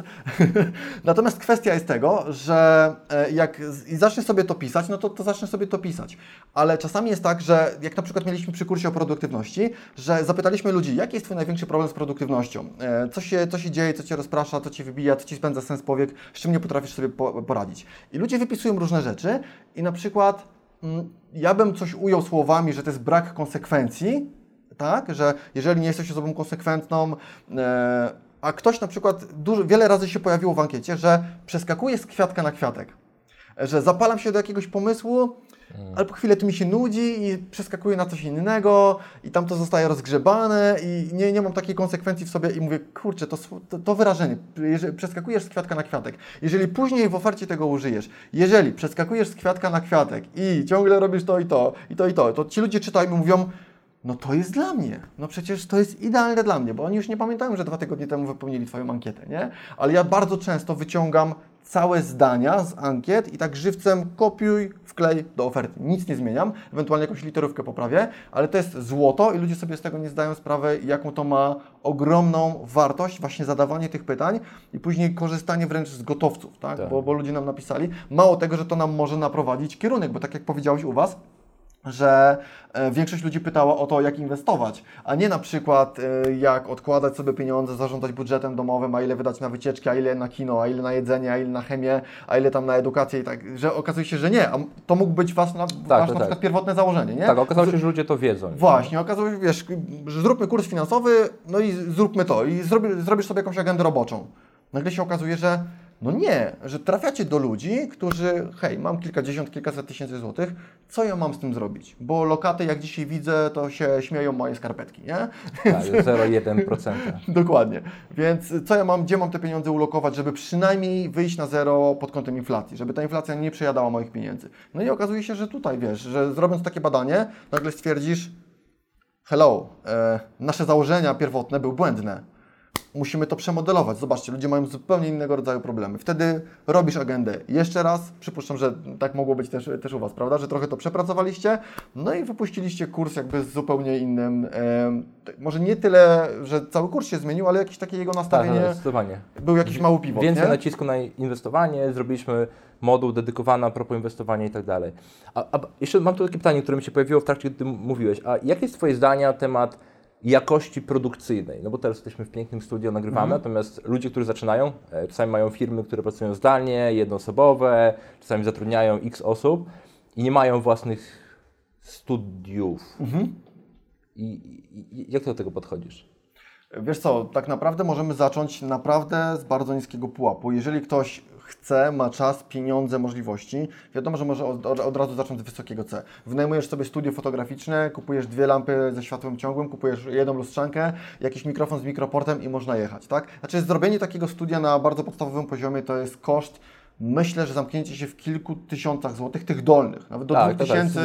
natomiast kwestia jest tego, że e, jak z- i zacznę sobie to pisać, no to, to zacznę sobie to pisać. Ale czasami jest tak, że jak na przykład mieliśmy przy kursie o produktywności, że zapytaliśmy ludzi, jaki jest Twój największy problem z produktywnością? E, Co się, co się dzieje, co Cię rozprasza, co Cię wybija, co Ci spędza sens powiek, z czym nie potrafisz sobie po, poradzić? I ludzie wypisują różne rzeczy i na przykład mm, ja bym coś ujął słowami, że to jest brak konsekwencji, tak, że jeżeli nie jesteś osobą konsekwentną, e, a ktoś na przykład dużo, wiele razy się pojawiło w ankiecie, że przeskakuje z kwiatka na kwiatek, że zapalam się do jakiegoś pomysłu, ale po chwilę to mi się nudzi i przeskakuję na coś innego i tam to zostaje rozgrzebane i nie, nie mam takiej konsekwencji w sobie i mówię, kurczę, to, to, to wyrażenie, jeżeli przeskakujesz z kwiatka na kwiatek, jeżeli później w ofercie tego użyjesz, jeżeli przeskakujesz z kwiatka na kwiatek i ciągle robisz to i to, i to i to, to ci ludzie czytają i mówią, no to jest dla mnie. No przecież to jest idealne dla mnie, bo oni już nie pamiętają, że dwa tygodnie temu wypełnili Twoją ankietę, nie? Ale ja bardzo często wyciągam całe zdania z ankiet i tak żywcem kopiuj, wklej do oferty. Nic nie zmieniam, ewentualnie jakąś literówkę poprawię, ale to jest złoto i ludzie sobie z tego nie zdają sprawy, jaką to ma ogromną wartość, właśnie zadawanie tych pytań i później korzystanie wręcz z gotowców, tak? Tak. Bo, bo ludzie nam napisali. Mało tego, że to nam może naprowadzić kierunek, bo tak jak powiedziałeś u Was, że e, większość ludzi pytała o to, jak inwestować, a nie na przykład e, jak odkładać sobie pieniądze, zarządzać budżetem domowym, a ile wydać na wycieczki, a ile na kino, a ile na jedzenie, a ile na chemię, a ile tam na edukację i tak, że okazuje się, że nie, a to mógł być was na, wasz tak, na tak. przykład pierwotne założenie, nie? Tak, okazało się, że ludzie to wiedzą. Właśnie, okazało się, wiesz, że zróbmy kurs finansowy, no i zróbmy to i zrobi, zrobisz sobie jakąś agendę roboczą. Nagle się okazuje, że no nie, że trafiacie do ludzi, którzy, hej, mam kilkadziesiąt, kilkaset tysięcy złotych, co ja mam z tym zrobić? Bo lokaty, jak dzisiaj widzę, to się śmieją moje skarpetki, nie? Tak, 0,1%. Dokładnie. Więc co ja mam, gdzie mam te pieniądze ulokować, żeby przynajmniej wyjść na zero pod kątem inflacji, żeby ta inflacja nie przejadała moich pieniędzy. No i okazuje się, że tutaj, wiesz, że zrobiąc takie badanie, nagle stwierdzisz, hello, e, nasze założenia pierwotne były błędne. Musimy to przemodelować. Zobaczcie, ludzie mają zupełnie innego rodzaju problemy. Wtedy robisz agendę jeszcze raz. Przypuszczam, że tak mogło być też, też u Was, prawda? Że trochę to przepracowaliście, no i wypuściliście kurs jakby z zupełnie innym. t- może nie tyle, że cały kurs się zmienił, ale jakieś takie jego Tak, nastawienie. tak, zdecydowanie. był jakiś mały pivot, Więcej nie? nacisku na inwestowanie, zrobiliśmy moduł dedykowany a propos inwestowania i tak dalej. A, a jeszcze mam tu takie pytanie, które mi się pojawiło w trakcie, gdy mówiłeś. A jakie jest Twoje zdanie na temat jakości produkcyjnej? No bo teraz jesteśmy w pięknym studio, nagrywamy, Mhm. natomiast ludzie, którzy zaczynają, e, czasami mają firmy, które pracują zdalnie, jednoosobowe, czasami zatrudniają x osób i nie mają własnych studiów. Mhm. I, i, i jak ty do tego podchodzisz? Wiesz co, tak naprawdę możemy zacząć naprawdę z bardzo niskiego pułapu. Jeżeli ktoś chce, ma czas, pieniądze, możliwości, wiadomo, że może od, od, od razu zacząć z wysokiego C. Wynajmujesz sobie studio fotograficzne, kupujesz dwie lampy ze światłem ciągłym, kupujesz jedną lustrzankę, jakiś mikrofon z mikroportem i można jechać, tak? Znaczy zrobienie takiego studia na bardzo podstawowym poziomie to jest koszt Myślę, że zamknięcie się w kilku tysiącach złotych, tych dolnych, nawet do Tak, dwóch tak, tysięcy.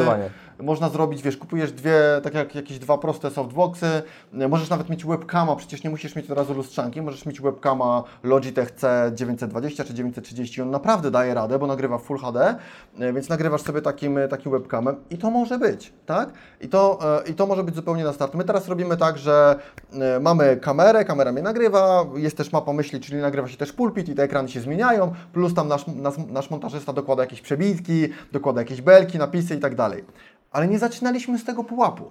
Można zrobić, wiesz, kupujesz dwie, tak jak jakieś dwa proste softboxy, możesz nawet mieć webcama, przecież nie musisz mieć od razu lustrzanki, możesz mieć webcama Logitech C920 czy 930, on naprawdę daje radę, bo nagrywa w Full HD, e, więc nagrywasz sobie takim, e, takim webcamem i to może być, tak? I to, e, I to może być zupełnie na start. My teraz robimy tak, że mamy kamerę, kamera mnie nagrywa, jest też mapa myśli, czyli nagrywa się też pulpit i te ekrany się zmieniają, plus tam nasz, nasz, nasz montażysta dokłada jakieś przebitki, dokłada jakieś belki, napisy i tak dalej. Ale nie zaczynaliśmy z tego pułapu.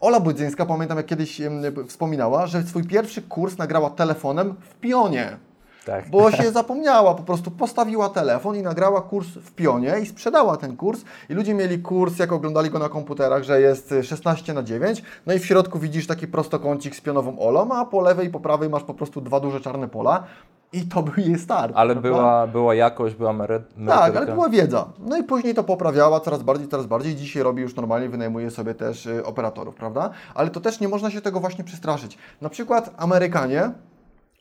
Ola Budzyńska, pamiętam jak kiedyś wspominała, że swój pierwszy kurs nagrała telefonem w pionie. Tak. Bo się zapomniała, po prostu postawiła telefon i nagrała kurs w pionie i sprzedała ten kurs. I ludzie mieli kurs, jak oglądali go na komputerach, że jest 16 na 9. No i w środku widzisz taki prostokącik z pionową olą, a po lewej i po prawej masz po prostu dwa duże czarne pola. I to był jej start. Ale prawda? była, była jakość, była mere- Tak, merytoryka. ale była wiedza. No i później to poprawiała coraz bardziej, coraz bardziej. Dzisiaj robi już normalnie, wynajmuje sobie też y, operatorów, prawda? Ale to też nie można się tego właśnie przestraszyć. Na przykład Amerykanie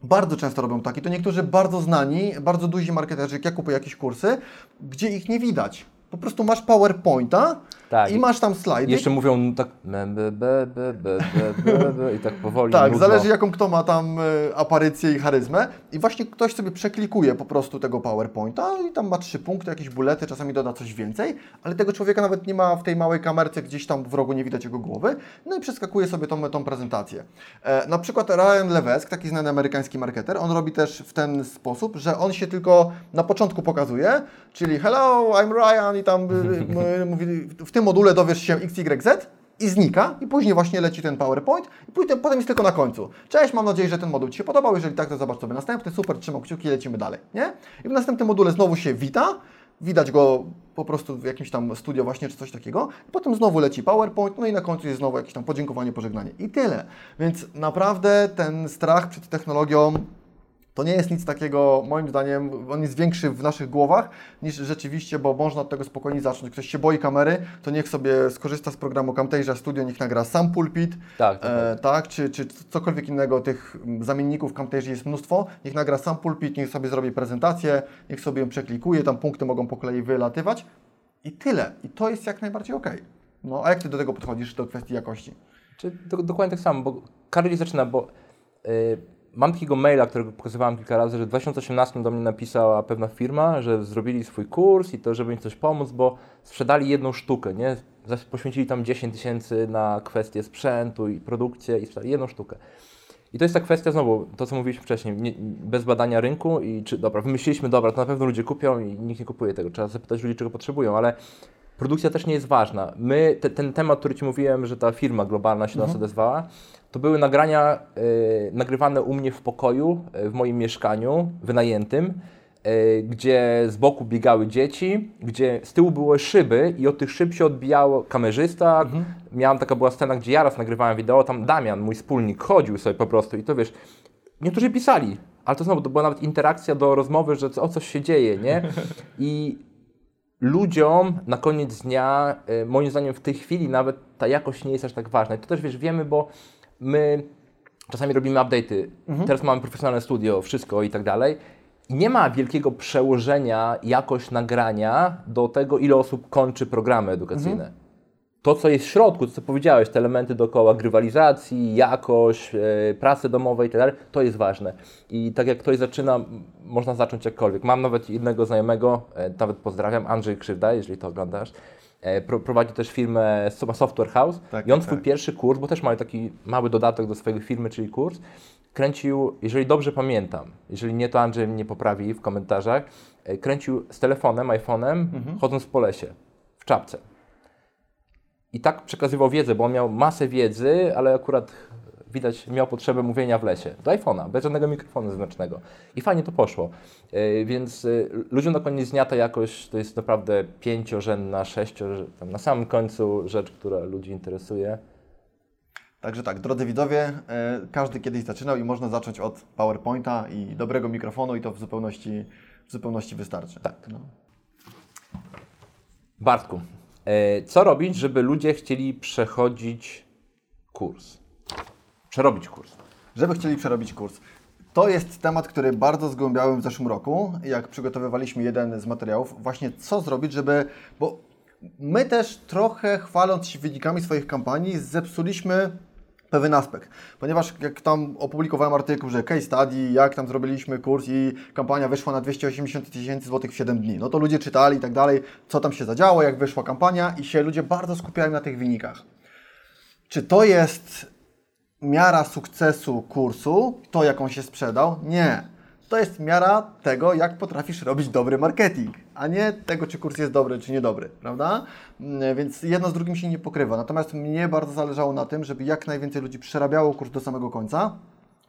bardzo często robią tak i to niektórzy bardzo znani, bardzo duzi marketerzy, jak ja kupuję jakieś kursy, gdzie ich nie widać. Po prostu masz PowerPointa Tak. i masz tam slajdy. Jeszcze mówią tak me, be, be, be, be, be, be, be, i tak powoli. Tak, zależy jaką kto ma tam e, aparycję i charyzmę. I właśnie ktoś sobie przeklikuje po prostu tego PowerPointa i tam ma trzy punkty, jakieś bulety, czasami doda coś więcej, ale tego człowieka nawet nie ma w tej małej kamerce, gdzieś tam w rogu nie widać jego głowy. No i przeskakuje sobie tą, tą prezentację. E, na przykład Ryan Levesque, taki znany amerykański marketer, on robi też w ten sposób, że on się tylko na początku pokazuje, czyli hello, I'm Ryan i tam y, mówi, w tym module dowiesz się XYZ i znika i później właśnie leci ten PowerPoint i później, potem jest tylko na końcu. Cześć, mam nadzieję, że ten moduł Ci się podobał, jeżeli tak, to zobacz sobie następny, super, trzymam kciuki i lecimy dalej, nie? I w następnym module znowu się wita, widać go po prostu w jakimś tam studio właśnie czy coś takiego, i potem znowu leci PowerPoint, no i na końcu jest znowu jakieś tam podziękowanie, pożegnanie i tyle. Więc naprawdę ten strach przed technologią to nie jest nic takiego, moim zdaniem, on jest większy w naszych głowach niż rzeczywiście, bo można od tego spokojnie zacząć. Ktoś się boi kamery, to niech sobie skorzysta z programu Camtasia Studio, niech nagra sam pulpit, Tak, tak, e, tak czy, czy cokolwiek innego. Tych zamienników Camtasia jest mnóstwo. Niech nagra sam pulpit, niech sobie zrobi prezentację, niech sobie ją przeklikuje, tam punkty mogą po kolei wylatywać i tyle. I to jest jak najbardziej ok. No, a jak Ty do tego podchodzisz, do kwestii jakości? Czy do, dokładnie tak samo, bo Karol zaczyna, bo y, mam takiego maila, którego pokazywałem kilka razy, że w 2018 do mnie napisała pewna firma, że zrobili swój kurs i to, żeby im coś pomóc, bo sprzedali jedną sztukę, nie? Poświęcili tam 10 tysięcy na kwestię sprzętu i produkcję i sprzedali jedną sztukę. I to jest ta kwestia znowu, to co mówiliśmy wcześniej, nie, bez badania rynku i czy, dobra, wymyśliliśmy, dobra, to na pewno ludzie kupią i nikt nie kupuje tego, trzeba zapytać ludzi, czego potrzebują, ale produkcja też nie jest ważna. My, te, ten temat, który Ci mówiłem, że ta firma globalna się do nas odezwała, to były nagrania y, nagrywane u mnie w pokoju, y, w moim mieszkaniu, wynajętym, y, gdzie z boku biegały dzieci, gdzie z tyłu były szyby i od tych szyb się odbijało kamerzysta. Miałam, taka była scena, gdzie ja raz nagrywałem wideo, tam Damian, mój wspólnik, chodził sobie po prostu i to wiesz, niektórzy pisali, ale to znowu, to była nawet interakcja do rozmowy, że o coś się dzieje, nie? I ludziom na koniec dnia, y, moim zdaniem w tej chwili nawet ta jakość nie jest aż tak ważna. I to też wiesz, wiemy, bo my czasami robimy update'y. Teraz mamy profesjonalne studio, wszystko i tak dalej. I nie ma wielkiego przełożenia jakość nagrania do tego, ile osób kończy programy edukacyjne. To, co jest w środku, to co powiedziałeś, te elementy dookoła grywalizacji, jakość, e, pracy domowej i tak to jest ważne. I tak jak ktoś zaczyna, można zacząć jakkolwiek. Mam nawet jednego znajomego, e, nawet pozdrawiam, Andrzej Krzywda, jeżeli to oglądasz. E, pro, prowadzi też firmę Software House Tak, i on tak, swój tak. pierwszy kurs, bo też ma taki mały dodatek do swojej firmy, czyli kurs, kręcił, jeżeli dobrze pamiętam, jeżeli nie, to Andrzej mnie poprawi w komentarzach, e, kręcił z telefonem, iPhone'em, Mhm. chodząc po lesie, w czapce. I tak przekazywał wiedzę, bo on miał masę wiedzy, ale akurat widać miał potrzebę mówienia w lesie. Do iPhone'a, bez żadnego mikrofonu zewnętrznego. I fajnie to poszło. E, Więc e, ludziom na koniec dnia ta jakość to jest naprawdę pięciorzędna, sześciorzędna, na samym końcu rzecz, która ludzi interesuje. Także tak, drodzy widzowie, e, każdy kiedyś zaczynał i można zacząć od PowerPointa i dobrego mikrofonu i to w zupełności, w zupełności wystarczy. Tak. No. Bartku, co robić, żeby ludzie chcieli przechodzić kurs? Przerobić kurs. Żeby chcieli przerobić kurs. To jest temat, który bardzo zgłębiałem w zeszłym roku, jak przygotowywaliśmy jeden z materiałów. Właśnie co zrobić, żeby. Bo my też trochę chwaląc się wynikami swoich kampanii, zepsuliśmy pewien aspekt. Ponieważ jak tam opublikowałem artykuł, że case study, jak tam zrobiliśmy kurs i kampania wyszła na 280 tysięcy złotych w 7 dni. No to ludzie czytali i tak dalej, co tam się zadziało, jak wyszła kampania i się ludzie bardzo skupiają na tych wynikach. Czy to jest miara sukcesu kursu, to jak on się sprzedał? Nie. To jest miara tego, jak potrafisz robić dobry marketing, a nie tego, czy kurs jest dobry, czy niedobry, prawda? Mm, Więc jedno z drugim się nie pokrywa. Natomiast mnie bardzo zależało na tym, żeby jak najwięcej ludzi przerabiało kurs do samego końca.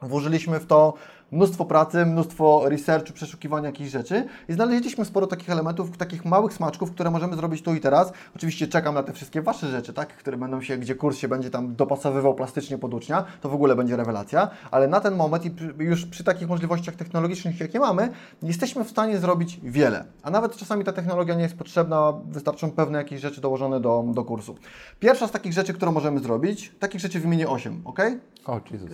Włożyliśmy w to mnóstwo pracy, mnóstwo researchu, przeszukiwania jakichś rzeczy i znaleźliśmy sporo takich elementów, takich małych smaczków, które możemy zrobić tu i teraz. Oczywiście czekam na te wszystkie Wasze rzeczy, tak, które będą się, gdzie kurs się będzie tam dopasowywał plastycznie pod ucznia, to w ogóle będzie rewelacja, ale na ten moment i już przy takich możliwościach technologicznych, jakie mamy, jesteśmy w stanie zrobić wiele. A nawet czasami ta technologia nie jest potrzebna, wystarczą pewne jakieś rzeczy dołożone do, do kursu. Pierwsza z takich rzeczy, którą możemy zrobić, takich rzeczy wymienię 8, ok? O, Jezus.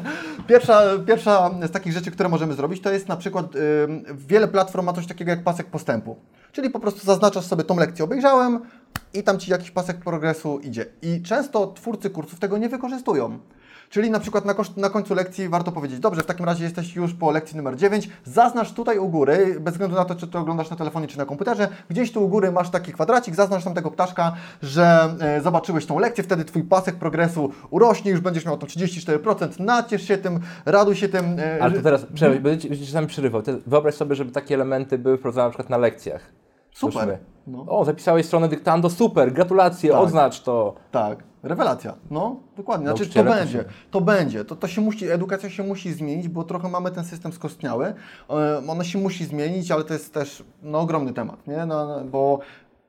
Pierwsza, pierwsza z takich rzeczy, które możemy zrobić, to jest na przykład wiele platform ma coś takiego jak pasek postępu. Czyli po prostu zaznaczasz sobie tą lekcję obejrzałem i tam Ci jakiś pasek progresu idzie. I często twórcy kursów tego nie wykorzystują. Czyli na przykład na, na końcu lekcji warto powiedzieć, dobrze, w takim razie jesteś już po lekcji numer 9, zaznacz tutaj u góry, bez względu na to, czy to oglądasz na telefonie, czy na komputerze, gdzieś tu u góry masz taki kwadracik, zaznacz tam tego ptaszka, że e, zobaczyłeś tą lekcję, wtedy Twój pasek progresu urośnie, już będziesz miał to 34%, naciesz się tym, raduj się tym. e, Ale to teraz, przerwę, ci będę ci czasami przerywał. Wyobraź sobie, żeby takie elementy były wprowadzone na przykład na lekcjach. Super. No. O, zapisałeś stronę dyktando, super, gratulacje, Tak. odznacz to. Tak, rewelacja. No, dokładnie. Znaczy, to będzie, to będzie. To, to się musi, edukacja się musi zmienić, bo trochę mamy ten system skostniały. E, Ona się musi zmienić, ale to jest też no, ogromny temat, nie? No, no, bo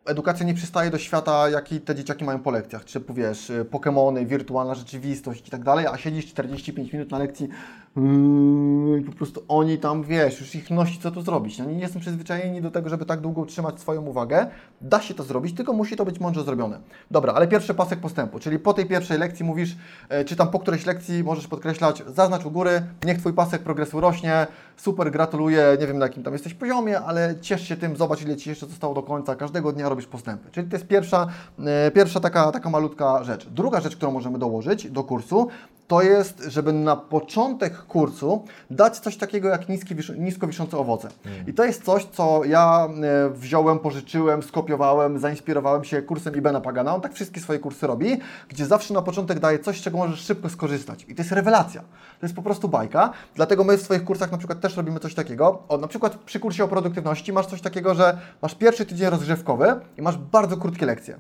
edukacja nie przystaje do świata, jaki te dzieciaki mają po lekcjach. Czy powiesz, y, Pokemony, wirtualna rzeczywistość i tak dalej, a siedzisz 45 minut na lekcji yy, po prostu oni tam, wiesz, już ich nosi, co tu zrobić. Oni nie są przyzwyczajeni do tego, żeby tak długo utrzymać swoją uwagę. Da się to zrobić, tylko musi to być mądrze zrobione. Dobra, ale pierwszy pasek postępu, czyli po tej pierwszej lekcji mówisz, e, czy tam po którejś lekcji możesz podkreślać, zaznacz u góry, niech Twój pasek progresu rośnie, super, gratuluję, nie wiem na jakim tam jesteś poziomie, ale ciesz się tym, zobacz ile Ci jeszcze zostało do końca, każdego dnia robisz postępy. Czyli to jest pierwsza, e, pierwsza taka, taka malutka rzecz. Druga rzecz, którą możemy dołożyć do kursu, to jest, żeby na początek kursu dać coś takiego jak niski, nisko wiszące owoce. I to jest coś, co ja e, wziąłem, pożyczyłem, skopiowałem, zainspirowałem się kursem Ibena Pagana. On tak wszystkie swoje kursy robi, gdzie zawsze na początek daje coś, z czego możesz szybko skorzystać. I to jest rewelacja. To jest po prostu bajka. Dlatego my w swoich kursach na przykład też robimy coś takiego. O, na przykład przy kursie o produktywności masz coś takiego, że masz pierwszy tydzień rozgrzewkowy i masz bardzo krótkie lekcje.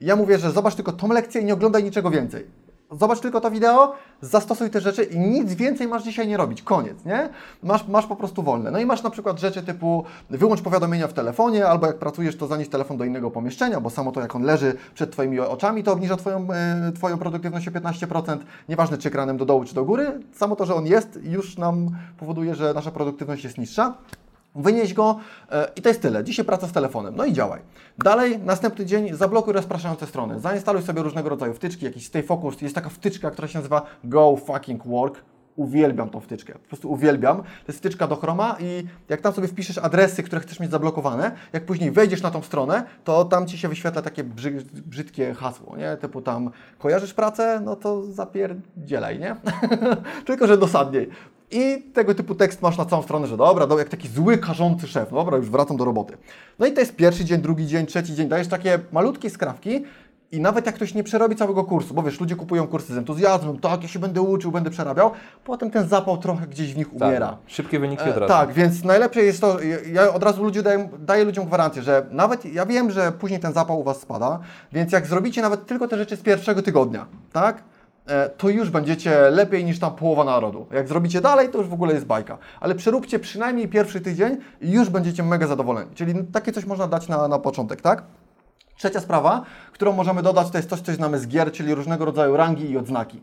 I ja mówię, że zobacz tylko tą lekcję i nie oglądaj niczego więcej. Zobacz tylko to wideo, zastosuj te rzeczy i nic więcej masz dzisiaj nie robić. Koniec, nie? Masz, masz po prostu wolne. No i masz na przykład rzeczy typu wyłącz powiadomienia w telefonie, albo jak pracujesz, to zanieś telefon do innego pomieszczenia, bo samo to, jak on leży przed Twoimi oczami, to obniża Twoją, e, twoją produktywność o 15%. Nieważne, czy ekranem do dołu, czy do góry, samo to, że on jest, już nam powoduje, że nasza produktywność jest niższa. Wynieś go e, i to jest tyle. Dzisiaj praca z telefonem. No i działaj. Dalej, następny dzień zablokuj rozpraszające strony. Zainstaluj sobie różnego rodzaju wtyczki, jakiś Stay Focus. Jest taka wtyczka, która się nazywa Go Fucking Work. Uwielbiam tą wtyczkę. Po prostu uwielbiam. To jest wtyczka do Chroma i jak tam sobie wpiszesz adresy, które chcesz mieć zablokowane, jak później wejdziesz na tą stronę, to tam Ci się wyświetla takie brzy, brzydkie hasło, nie? Typu tam kojarzysz pracę, no to zapierdzielaj, nie? Tylko, że dosadniej. I tego typu tekst masz na całą stronę, że dobra, do, jak taki zły, karzący szef, dobra, już wracam do roboty. No i to jest pierwszy dzień, drugi dzień, trzeci dzień, dajesz takie malutkie skrawki i nawet jak ktoś nie przerobi całego kursu, bo wiesz, ludzie kupują kursy z entuzjazmem, tak, ja się będę uczył, będę przerabiał, potem ten zapał trochę gdzieś w nich umiera. Tak, szybkie wyniki E, od razu. Tak, więc najlepsze jest to, ja- od razu ludzie daję, daję ludziom gwarancję, że nawet ja wiem, że później ten zapał u Was spada, więc jak zrobicie nawet tylko te rzeczy z pierwszego tygodnia, tak? e, To już będziecie lepiej niż tam połowa narodu. Jak zrobicie dalej, to już w ogóle jest bajka. Ale przeróbcie przynajmniej pierwszy tydzień i już będziecie mega zadowoleni. Czyli takie coś można dać na, na początek, tak? Trzecia sprawa, którą możemy dodać, to jest coś, co znamy z gier, czyli różnego rodzaju rangi i odznaki.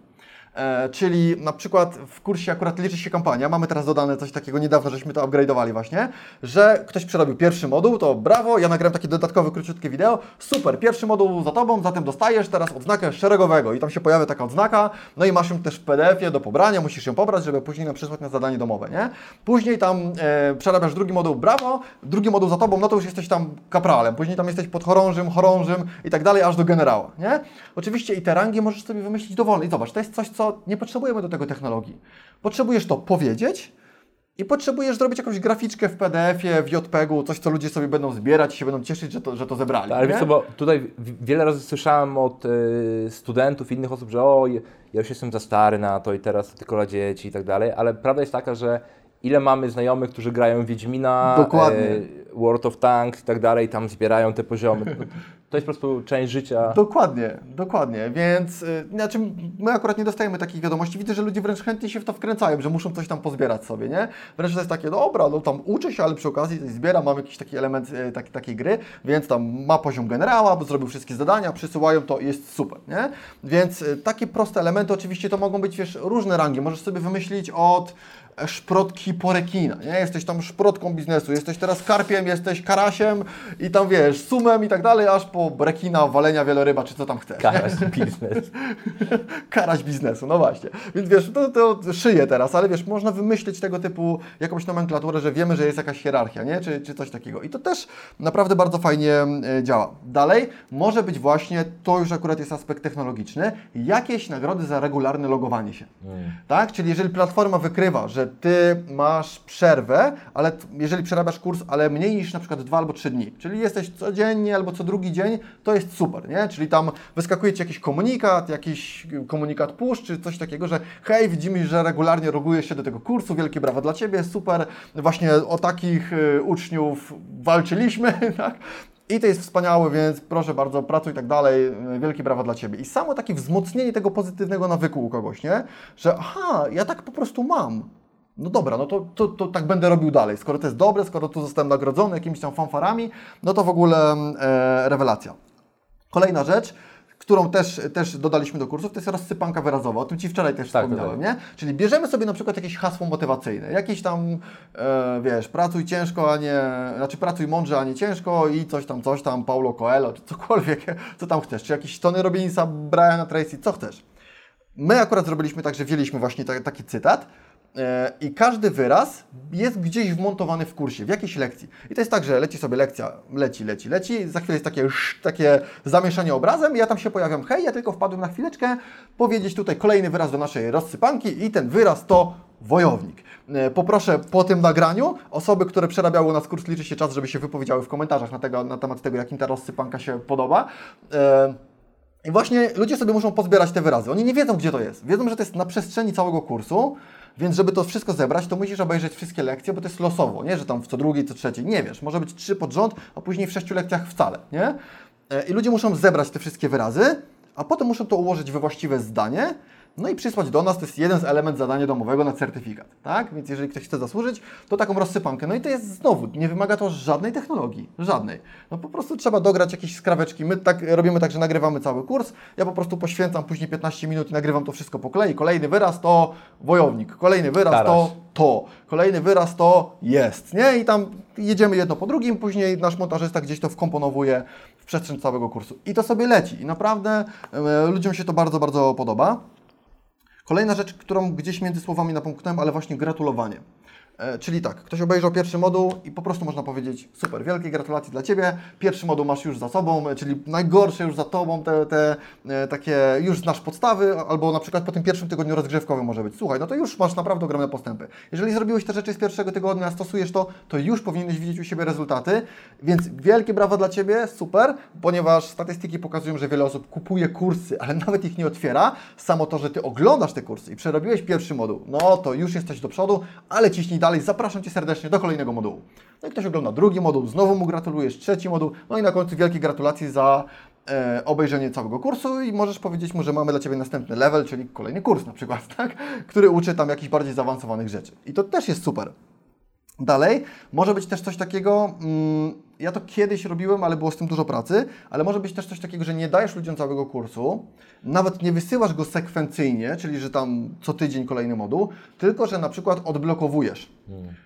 E, czyli na przykład w kursie akurat liczy się kampania, mamy teraz dodane coś takiego, niedawno żeśmy to upgrade'owali właśnie, że ktoś przerobił pierwszy moduł, to brawo, ja nagrałem takie dodatkowe, króciutkie wideo, super, pierwszy moduł za Tobą, zatem dostajesz teraz odznakę szeregowego i tam się pojawia taka odznaka, no i masz ją też w PDF-ie do pobrania, musisz ją pobrać, żeby później nam przysłać na zadanie domowe, nie? Później tam e, przerabiasz drugi moduł, brawo, drugi moduł za Tobą, no to już jesteś tam kapralem, później tam jesteś podchorążym, chorążym i tak dalej, aż do generała, nie? Oczywiście i te rangi możesz sobie wymyślić dowolnie. I zobacz, to jest coś, co nie potrzebujemy do tego technologii. Potrzebujesz to powiedzieć i potrzebujesz zrobić jakąś graficzkę w PDF-ie, w JPEG-u, coś, co ludzie sobie będą zbierać i się będą cieszyć, że to, że to zebrali. Tak, ale wiesz co, bo tutaj wiele razy słyszałem od y, studentów, innych osób, że o, ja już jestem za stary na to i teraz to tylko dla dzieci i tak dalej, ale prawda jest taka, że ile mamy znajomych, którzy grają w Wiedźmina, Dokładnie. y, World of Tanks i tak dalej, tam zbierają te poziomy. To, jest po prostu część życia. Dokładnie, dokładnie, więc y, znaczy my akurat nie dostajemy takich wiadomości, widzę, że ludzie wręcz chętnie się w to wkręcają, że muszą coś tam pozbierać sobie, nie? Wręcz to jest takie, dobra, no tam uczę się, ale przy okazji zbieram, mam jakiś taki element y, taki, takiej gry, więc tam ma poziom generała, bo zrobił wszystkie zadania, przysyłają to i jest super, nie? Więc y, takie proste elementy oczywiście to mogą być, wiesz, różne rangi, możesz sobie wymyślić od szprotki po rekina, nie? Jesteś tam szprotką biznesu, jesteś teraz karpiem, jesteś karasiem i tam wiesz, sumem i tak dalej, aż po rekina, walenia wieloryba, czy co tam chcesz. Karaś biznes. Karaś biznesu, no właśnie. Więc wiesz, to, to szyję teraz, ale wiesz, można wymyślić tego typu jakąś nomenklaturę, że wiemy, że jest jakaś hierarchia, nie? Czy, czy coś takiego. I to też naprawdę bardzo fajnie e, działa. Dalej, może być właśnie, to już akurat jest aspekt technologiczny, jakieś nagrody za regularne logowanie się. Tak? Czyli jeżeli platforma wykrywa, że ty masz przerwę, ale jeżeli przerabiasz kurs, ale mniej niż na przykład dwa albo trzy dni, czyli jesteś codziennie albo co drugi dzień, to jest super, nie? Czyli tam wyskakuje ci jakiś komunikat, jakiś komunikat push, czy coś takiego, że hej, widzimy, że regularnie logujesz się do tego kursu, wielkie brawa dla Ciebie, super, właśnie o takich y, uczniów walczyliśmy, tak? I to jest wspaniałe, więc proszę bardzo, pracuj i tak dalej, y, wielkie brawa dla Ciebie. I samo takie wzmocnienie tego pozytywnego nawyku u kogoś, nie? Że aha, ja tak po prostu mam. No dobra, no to, to, to tak będę robił dalej. Skoro to jest dobre, skoro tu zostałem nagrodzony jakimiś tam fanfarami, no to w ogóle e, rewelacja. Kolejna rzecz, którą też, też dodaliśmy do kursów, to jest rozsypanka wyrazowa. O tym Ci wczoraj też Tak, wspominałem, tak. nie? Czyli bierzemy sobie na przykład jakieś hasło motywacyjne, jakieś tam, e, wiesz, pracuj ciężko, a nie, znaczy pracuj mądrze, a nie ciężko i coś tam, coś tam, Paulo Coelho, czy cokolwiek, co tam chcesz, czy jakiś Tony Robbinsa, Briana Tracy, co chcesz. My akurat zrobiliśmy tak, że wzięliśmy właśnie ta, taki cytat I każdy wyraz jest gdzieś wmontowany w kursie, w jakiejś lekcji. I to jest tak, że leci sobie lekcja, leci, leci, leci, za chwilę jest takie, takie zamieszanie obrazem ja tam się pojawiam, hej, ja tylko wpadłem na chwileczkę powiedzieć tutaj kolejny wyraz do naszej rozsypanki i ten wyraz to wojownik. E, Poproszę po tym nagraniu osoby, które przerabiały u nas kurs Liczy się czas, żeby się wypowiedziały w komentarzach na, tego, na temat tego, jak im ta rozsypanka się podoba. E, I właśnie ludzie sobie muszą pozbierać te wyrazy. Oni nie wiedzą, gdzie to jest. Wiedzą, że to jest na przestrzeni całego kursu, więc żeby to wszystko zebrać, to musisz obejrzeć wszystkie lekcje, bo to jest losowo, nie? Że tam w co drugiej, co trzeciej, nie wiesz. Może być trzy pod rząd, a później w sześciu lekcjach wcale, nie? E, I ludzie muszą zebrać te wszystkie wyrazy, a potem muszą to ułożyć we właściwe zdanie, no i przysłać do nas, to jest jeden z element zadania domowego na certyfikat, tak? Więc jeżeli ktoś chce zasłużyć, to taką rozsypankę. No i to jest znowu, nie wymaga to żadnej technologii, żadnej. No po prostu trzeba dograć jakieś skraweczki. My tak robimy tak, że nagrywamy cały kurs, ja po prostu poświęcam później 15 minut i nagrywam to wszystko po kolei. Kolejny wyraz to wojownik, kolejny wyraz to to, kolejny wyraz to jest, nie? I tam jedziemy jedno po drugim, później nasz montażysta gdzieś to wkomponowuje w przestrzeń całego kursu. I to sobie leci. I naprawdę e, ludziom się to bardzo, bardzo podoba. Kolejna rzecz, którą gdzieś między słowami napomknąłem, ale właśnie gratulowanie. E, Czyli tak, ktoś obejrzał pierwszy moduł i po prostu można powiedzieć super, wielkie gratulacje dla Ciebie, pierwszy moduł masz już za sobą, e, czyli najgorsze już za Tobą, te, te e, takie już znasz podstawy, albo na przykład po tym pierwszym tygodniu rozgrzewkowym może być, słuchaj, no to już masz naprawdę ogromne postępy. Jeżeli zrobiłeś te rzeczy z pierwszego tygodnia, stosujesz to, to już powinieneś widzieć u siebie rezultaty, więc wielkie brawa dla Ciebie, super, ponieważ statystyki pokazują, że wiele osób kupuje kursy, ale nawet ich nie otwiera, samo to, że Ty oglądasz te kursy i przerobiłeś pierwszy moduł, no to już jesteś do przodu, ale ciśnij dalej, zapraszam Cię serdecznie do kolejnego modułu. No i ktoś ogląda drugi moduł, znowu mu gratulujesz, trzeci moduł, no i na końcu wielkie gratulacje za e, obejrzenie całego kursu i możesz powiedzieć mu, że mamy dla Ciebie następny level, czyli kolejny kurs na przykład, tak? który uczy tam jakichś bardziej zaawansowanych rzeczy. I to też jest super. Dalej, może być też coś takiego, mm, ja to kiedyś robiłem, ale było z tym dużo pracy, ale może być też coś takiego, że nie dajesz ludziom całego kursu, nawet nie wysyłasz go sekwencyjnie, czyli że tam co tydzień kolejny moduł, tylko że na przykład odblokowujesz.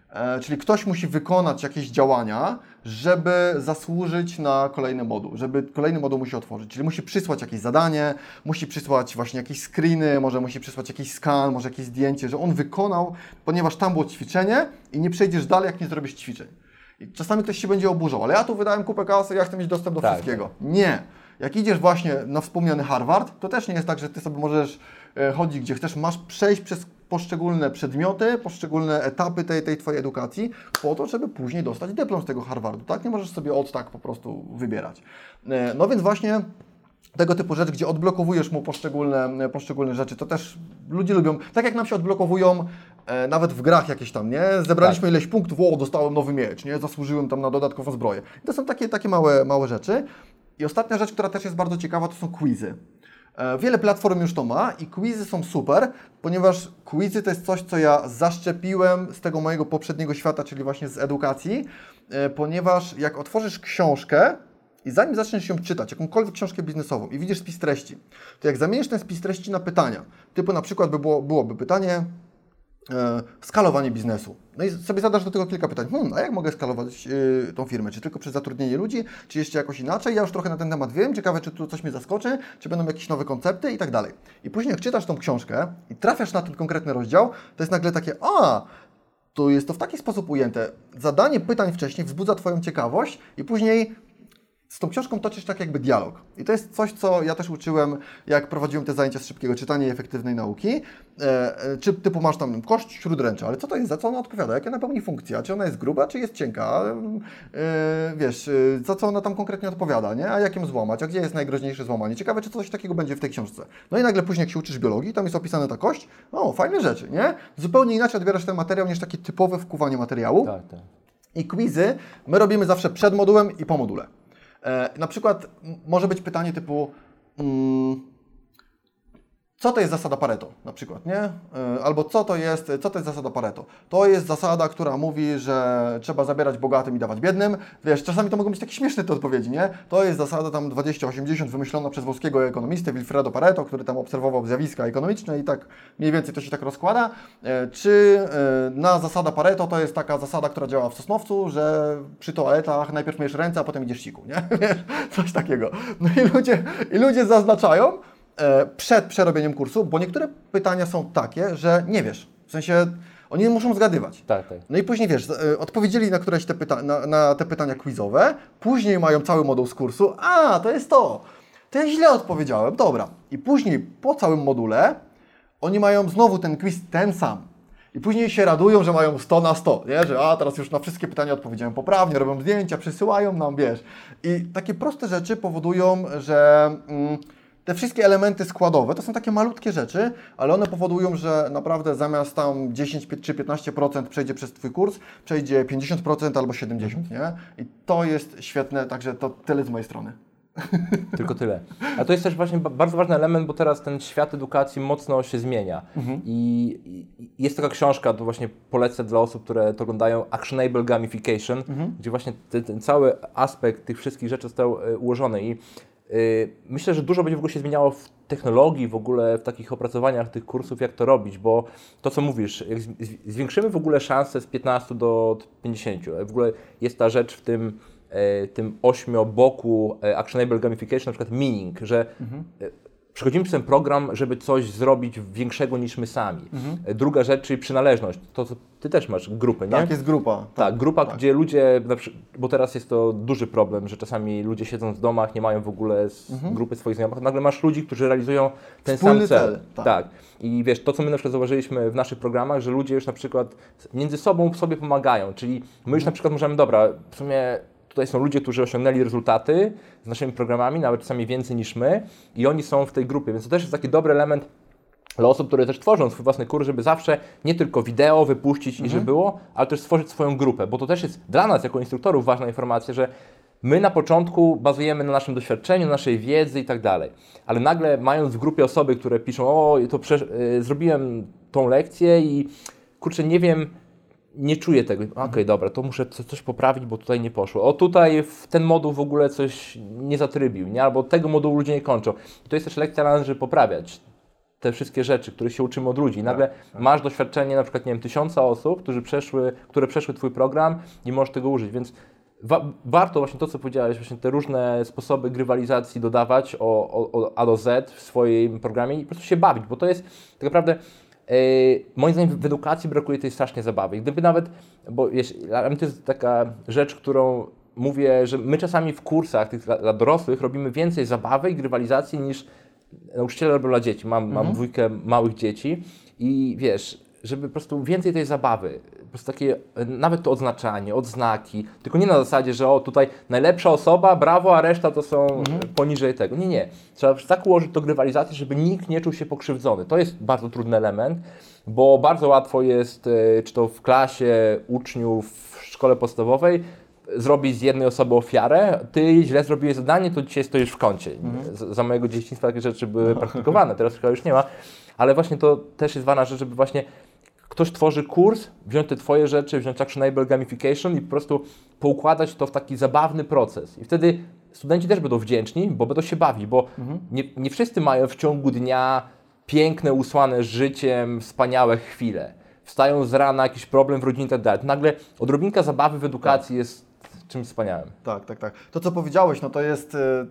E, czyli ktoś musi wykonać jakieś działania, żeby zasłużyć na kolejny moduł, żeby kolejny moduł musi otworzyć. Czyli musi przysłać jakieś zadanie, musi przysłać właśnie jakieś screeny, może musi przysłać jakiś skan, może jakieś zdjęcie, że on wykonał, ponieważ tam było ćwiczenie i nie przejdziesz dalej, jak nie zrobisz ćwiczeń. I czasami ktoś się będzie oburzał, ale ja tu wydałem kupę kasy, ja chcę mieć dostęp do Tak, wszystkiego. Nie. Jak idziesz właśnie na wspomniany Harvard, to też nie jest tak, że ty sobie możesz e, chodzić gdzie chcesz, masz przejść przez poszczególne przedmioty, poszczególne etapy tej, tej Twojej edukacji, po to, żeby później dostać dyplom z tego Harvardu, tak? Nie możesz sobie od tak po prostu wybierać. E, No więc właśnie tego typu rzecz, gdzie odblokowujesz mu poszczególne, poszczególne rzeczy, to też ludzie lubią, tak jak nam się odblokowują e, nawet w grach jakieś tam, nie? Zebraliśmy ileś punktów, o, dostałem nowy miecz, nie? Zasłużyłem tam na dodatkową zbroję. I to są takie, takie małe, małe rzeczy. I ostatnia rzecz, która też jest bardzo ciekawa, to są quizy. E, Wiele platform już to ma i quizy są super, ponieważ quizy to jest coś, co ja zaszczepiłem z tego mojego poprzedniego świata, czyli właśnie z edukacji, e, ponieważ jak otworzysz książkę i zanim zaczniesz ją czytać, jakąkolwiek książkę biznesową i widzisz spis treści, to jak zamienisz ten spis treści na pytania, typu na przykład by było, byłoby pytanie, e, skalowanie biznesu. No i sobie zadasz do tego kilka pytań. Hmm, a jak mogę skalować e, tą firmę? Czy tylko przez zatrudnienie ludzi, czy jeszcze jakoś inaczej? Ja już trochę na ten temat wiem. Ciekawe, czy tu coś mnie zaskoczy, czy będą jakieś nowe koncepty i tak dalej. I później jak czytasz tą książkę i trafiasz na ten konkretny rozdział, to jest nagle takie, a, to jest to w taki sposób ujęte. Zadanie pytań wcześniej wzbudza Twoją ciekawość i później z tą książką toczysz tak jakby dialog. I to jest coś, co ja też uczyłem, jak prowadziłem te zajęcia z szybkiego czytania i efektywnej nauki. E, e, czy typu masz tam kość śródręcza, ale co to jest, za co ona odpowiada, jakie ona pełni funkcja, czy ona jest gruba, czy jest cienka, e, wiesz, e, za co ona tam konkretnie odpowiada, nie? A jak ją złamać, a gdzie jest najgroźniejsze złamanie. Ciekawe, czy coś takiego będzie w tej książce. No i nagle później, jak się uczysz biologii, tam jest opisana ta kość, o, fajne rzeczy, nie? Zupełnie inaczej odbierasz ten materiał niż takie typowe wkuwanie materiału. Tak, tak. I quizy my robimy zawsze przed modułem i po module. E, na przykład może być pytanie typu mm, co to jest zasada Pareto na przykład, nie? E, Albo co to jest, co to jest zasada Pareto? To jest zasada, która mówi, że trzeba zabierać bogatym i dawać biednym. Wiesz, czasami to mogą być takie śmieszne te odpowiedzi, nie? To jest zasada tam 2080 wymyślona przez włoskiego ekonomistę Wilfredo Pareto, który tam obserwował zjawiska ekonomiczne i tak mniej więcej to się tak rozkłada. E, Czy e, na zasada Pareto to jest taka zasada, która działa w Sosnowcu, że przy toaletach najpierw myjesz ręce, a potem idziesz siku, nie? Wiesz, Coś takiego. No i ludzie, i ludzie zaznaczają, przed przerobieniem kursu, bo niektóre pytania są takie, że nie wiesz. W sensie Oni muszą zgadywać. Tak, tak. No i później wiesz, y, odpowiedzieli na któreś te pyta- na, na te pytania quizowe, później mają cały moduł z kursu, a to jest to, to ja źle odpowiedziałem, dobra. I później po całym module oni mają znowu ten quiz ten sam. I później się radują, że mają 100 na 100, nie? że a teraz już na wszystkie pytania odpowiedziałem poprawnie, robią zdjęcia, przysyłają nam, wiesz. I takie proste rzeczy powodują, że mm, te wszystkie elementy składowe to są takie malutkie rzeczy, ale one powodują, że naprawdę zamiast tam 10 czy 15% przejdzie przez Twój kurs, przejdzie 50% albo 70%, nie? I to jest świetne, także to tyle z mojej strony. Tylko tyle. A to jest też właśnie ba- bardzo ważny element, bo teraz ten świat edukacji mocno się zmienia. I, I jest taka książka, to właśnie polecę dla osób, które to oglądają, Actionable Gamification, gdzie właśnie ten, ten cały aspekt tych wszystkich rzeczy został e, ułożony. I myślę, że dużo będzie w ogóle się zmieniało w technologii, w ogóle w takich opracowaniach tych kursów, jak to robić, bo to, co mówisz, jak zwiększymy w ogóle szanse z 15 do 50. W ogóle jest ta rzecz w tym, e, tym ośmioboku e, Actionable Gamification, na przykład meaning, że e, przechodzimy przez ten program, żeby coś zrobić większego niż my sami. E, Druga rzecz, czyli przynależność. To, co ty też masz grupy, nie? Tak, jest grupa. Tak, grupa, gdzie ludzie, bo teraz jest to duży problem, że czasami ludzie siedzą w domach, nie mają w ogóle z grupy swoich znajomych, nagle masz ludzi, którzy realizują ten Mhm. Wspólny sam cel. cel, tak. tak. I wiesz, to co my na przykład zauważyliśmy w naszych programach, że ludzie już na przykład między sobą sobie pomagają, czyli my Mhm. już na przykład możemy, dobra, w sumie tutaj są ludzie, którzy osiągnęli rezultaty z naszymi programami, nawet czasami więcej niż my i oni są w tej grupie, więc to też jest taki dobry element dla osób, które też tworzą swój własny kurs, żeby zawsze nie tylko wideo wypuścić i żeby było, ale też stworzyć swoją grupę, bo to też jest dla nas jako instruktorów ważna informacja, że my na początku bazujemy na naszym doświadczeniu, naszej wiedzy i tak dalej, ale nagle mając w grupie osoby, które piszą, o to y, zrobiłem tą lekcję i kurczę, nie wiem, nie czuję tego. Okej, dobra, to muszę co- coś poprawić, bo tutaj nie poszło. O, tutaj w ten moduł w ogóle coś nie zatrybił, nie? Albo tego modułu ludzie nie kończą. I to jest też lekcja na żeby poprawiać te wszystkie rzeczy, których się uczymy od ludzi. I nagle masz doświadczenie na przykład, nie wiem, tysiąca osób, którzy przeszły, które przeszły Twój program i możesz tego użyć, więc wa- warto właśnie to, co powiedziałeś, właśnie te różne sposoby grywalizacji dodawać o, o, od A do Z w swoim programie i po prostu się bawić, bo to jest tak naprawdę moim zdaniem w edukacji brakuje tej strasznie zabawy. Gdyby nawet, bo mnie to jest taka rzecz, którą mówię, że my czasami w kursach tych dla, dla dorosłych robimy więcej zabawy i grywalizacji niż nauczyciele robią dla dzieci. Mam, mam dwójkę małych dzieci i wiesz, żeby po prostu więcej tej zabawy, prostu takie, nawet to odznaczanie, odznaki, tylko nie na zasadzie, że o tutaj najlepsza osoba, brawo, a reszta to są e, poniżej tego. Nie, nie. Trzeba tak ułożyć to grywalizację, żeby nikt nie czuł się pokrzywdzony. To jest bardzo trudny element, bo bardzo łatwo jest, e, czy to w klasie uczniów w szkole podstawowej, zrobić z jednej osoby ofiarę, ty źle zrobiłeś zadanie, to dzisiaj stoisz w kącie. Z, za mojego dzieciństwa takie rzeczy były praktykowane, teraz chyba już nie ma, ale właśnie to też jest ważna rzecz, żeby właśnie ktoś tworzy kurs, wziąć te twoje rzeczy, wziąć Actionable Gamification i po prostu poukładać to w taki zabawny proces. I wtedy studenci też będą wdzięczni, bo będą się bawić, bo nie, nie wszyscy mają w ciągu dnia piękne, usłane życiem, wspaniałe chwile. Wstają z rana, jakiś problem w rodzinie i tak dalej. Nagle odrobinka zabawy w edukacji jest czymś wspaniałym. Tak, tak, tak. To, co powiedziałeś, no to jest e,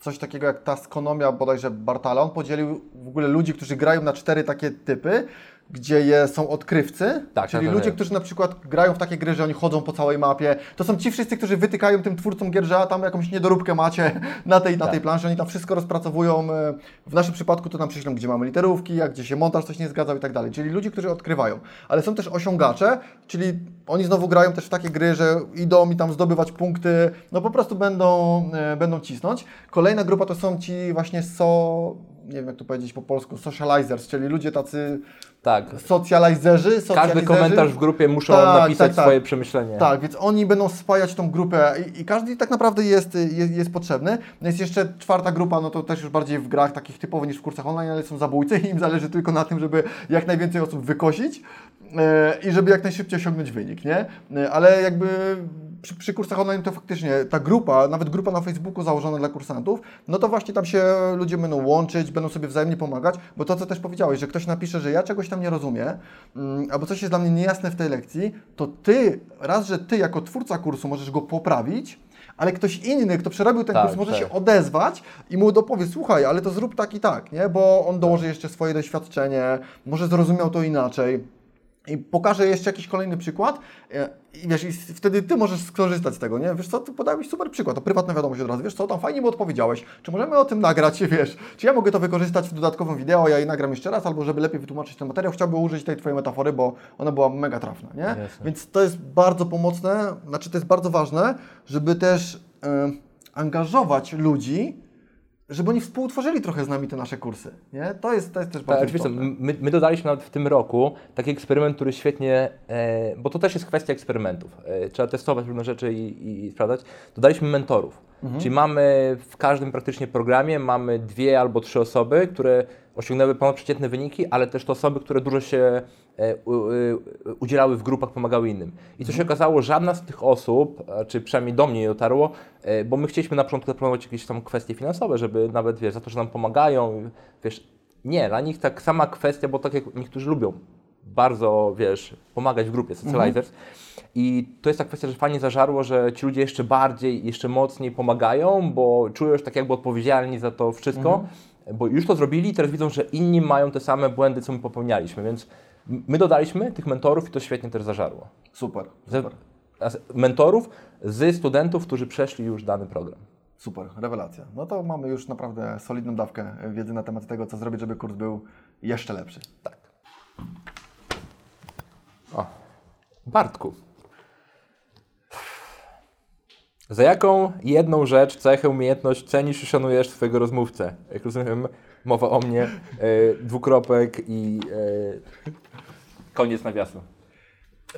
coś takiego jak taskonomia bodajże Bartala. On podzielił w ogóle ludzi, którzy grają na cztery takie typy, gdzie je, są odkrywcy, Tak, czyli tak, tak, ludzie, tak. którzy na przykład grają w takie gry, że oni chodzą po całej mapie. To są ci wszyscy, którzy wytykają tym twórcom gier, że tam jakąś niedoróbkę macie na tej, na Tak. tej planszy. Oni tam wszystko rozpracowują. e, W naszym przypadku to nam przyślą, gdzie mamy literówki, a gdzie się montaż coś nie zgadzał i tak dalej. Czyli ludzie, którzy odkrywają. Ale są też osiągacze, czyli oni znowu grają też w takie gry, że idą i tam zdobywać punkty, no po prostu będą, e, będą cisnąć. Kolejna grupa to są ci właśnie so, nie wiem jak to powiedzieć po polsku, socializers, czyli ludzie tacy Tak. socjalizerzy, Każdy komentarz w grupie muszą Tak, napisać tak, tak. swoje przemyślenie. Tak, więc oni będą spajać tą grupę i, i każdy tak naprawdę jest, jest, jest potrzebny. No jest jeszcze czwarta grupa, no to też już bardziej w grach takich typowych niż w kursach online, ale są zabójcy i im zależy tylko na tym, żeby jak najwięcej osób wykosić e, i żeby jak najszybciej osiągnąć wynik, nie? E, ale jakby przy, przy kursach online to faktycznie ta grupa, nawet grupa na Facebooku założona dla kursantów, no to właśnie tam się ludzie będą łączyć, będą sobie wzajemnie pomagać, bo to, co też powiedziałeś, że ktoś napisze, że ja czegoś tam nie rozumiem, mm, albo coś jest dla mnie niejasne w tej lekcji, to ty, raz, że ty jako twórca kursu możesz go poprawić, ale ktoś inny, kto przerobił ten Tak, kurs, może tak. się odezwać i mu dopowie, słuchaj, ale to zrób tak i tak, nie? Bo on dołoży jeszcze swoje doświadczenie, może zrozumiał to inaczej. I pokażę jeszcze jakiś kolejny przykład e, i wiesz, i wtedy Ty możesz skorzystać z tego, nie? Wiesz co, Ty podałeś super przykład, to prywatna wiadomość od razu, wiesz co, tam fajnie mi odpowiedziałeś, czy możemy o tym nagrać, wiesz, czy ja mogę to wykorzystać w dodatkowym wideo, ja je nagram jeszcze raz, albo żeby lepiej wytłumaczyć ten materiał, chciałbym użyć tej Twojej metafory, bo ona była mega trafna, nie? Jasne. Więc to jest bardzo pomocne, znaczy to jest bardzo ważne, żeby też e, angażować ludzi, żeby oni współtworzyli trochę z nami te nasze kursy, nie? To jest, to jest też Tak, bardzo istotne. My, my dodaliśmy nawet w tym roku taki eksperyment, który świetnie, e, bo to też jest kwestia eksperymentów. E, trzeba testować różne rzeczy i, i, sprawdzać. Dodaliśmy mentorów. Mhm. Czyli mamy w każdym praktycznie programie mamy dwie albo trzy osoby, które osiągnęły ponadprzeciętne wyniki, ale też to osoby, które dużo się udzielały w grupach, pomagały innym. I co się okazało, żadna z tych osób, a czy przynajmniej do mnie nie dotarło, e, bo my chcieliśmy na początku zaproponować jakieś tam kwestie finansowe, żeby nawet, wiesz, za to, że nam pomagają, wiesz, nie, dla nich tak sama kwestia, bo tak jak niektórzy lubią bardzo, wiesz, pomagać w grupie, socializers. I to jest ta kwestia, że fajnie zażarło, że ci ludzie jeszcze bardziej, jeszcze mocniej pomagają, bo czują się tak jakby odpowiedzialni za to wszystko, bo już to zrobili i teraz widzą, że inni mają te same błędy, co my popełnialiśmy, więc my dodaliśmy tych mentorów i to świetnie też zażarło. Super, super. mentorów z studentów, którzy przeszli już dany program. Super, rewelacja. No to mamy już naprawdę solidną dawkę wiedzy na temat tego, co zrobić, żeby kurs był jeszcze lepszy. Tak. O. Bartku. Za jaką jedną rzecz, cechę, umiejętność cenisz i szanujesz swojego rozmówcę? Jak rozumiem, mowa o mnie, e, dwukropek i e, koniec nawiasu.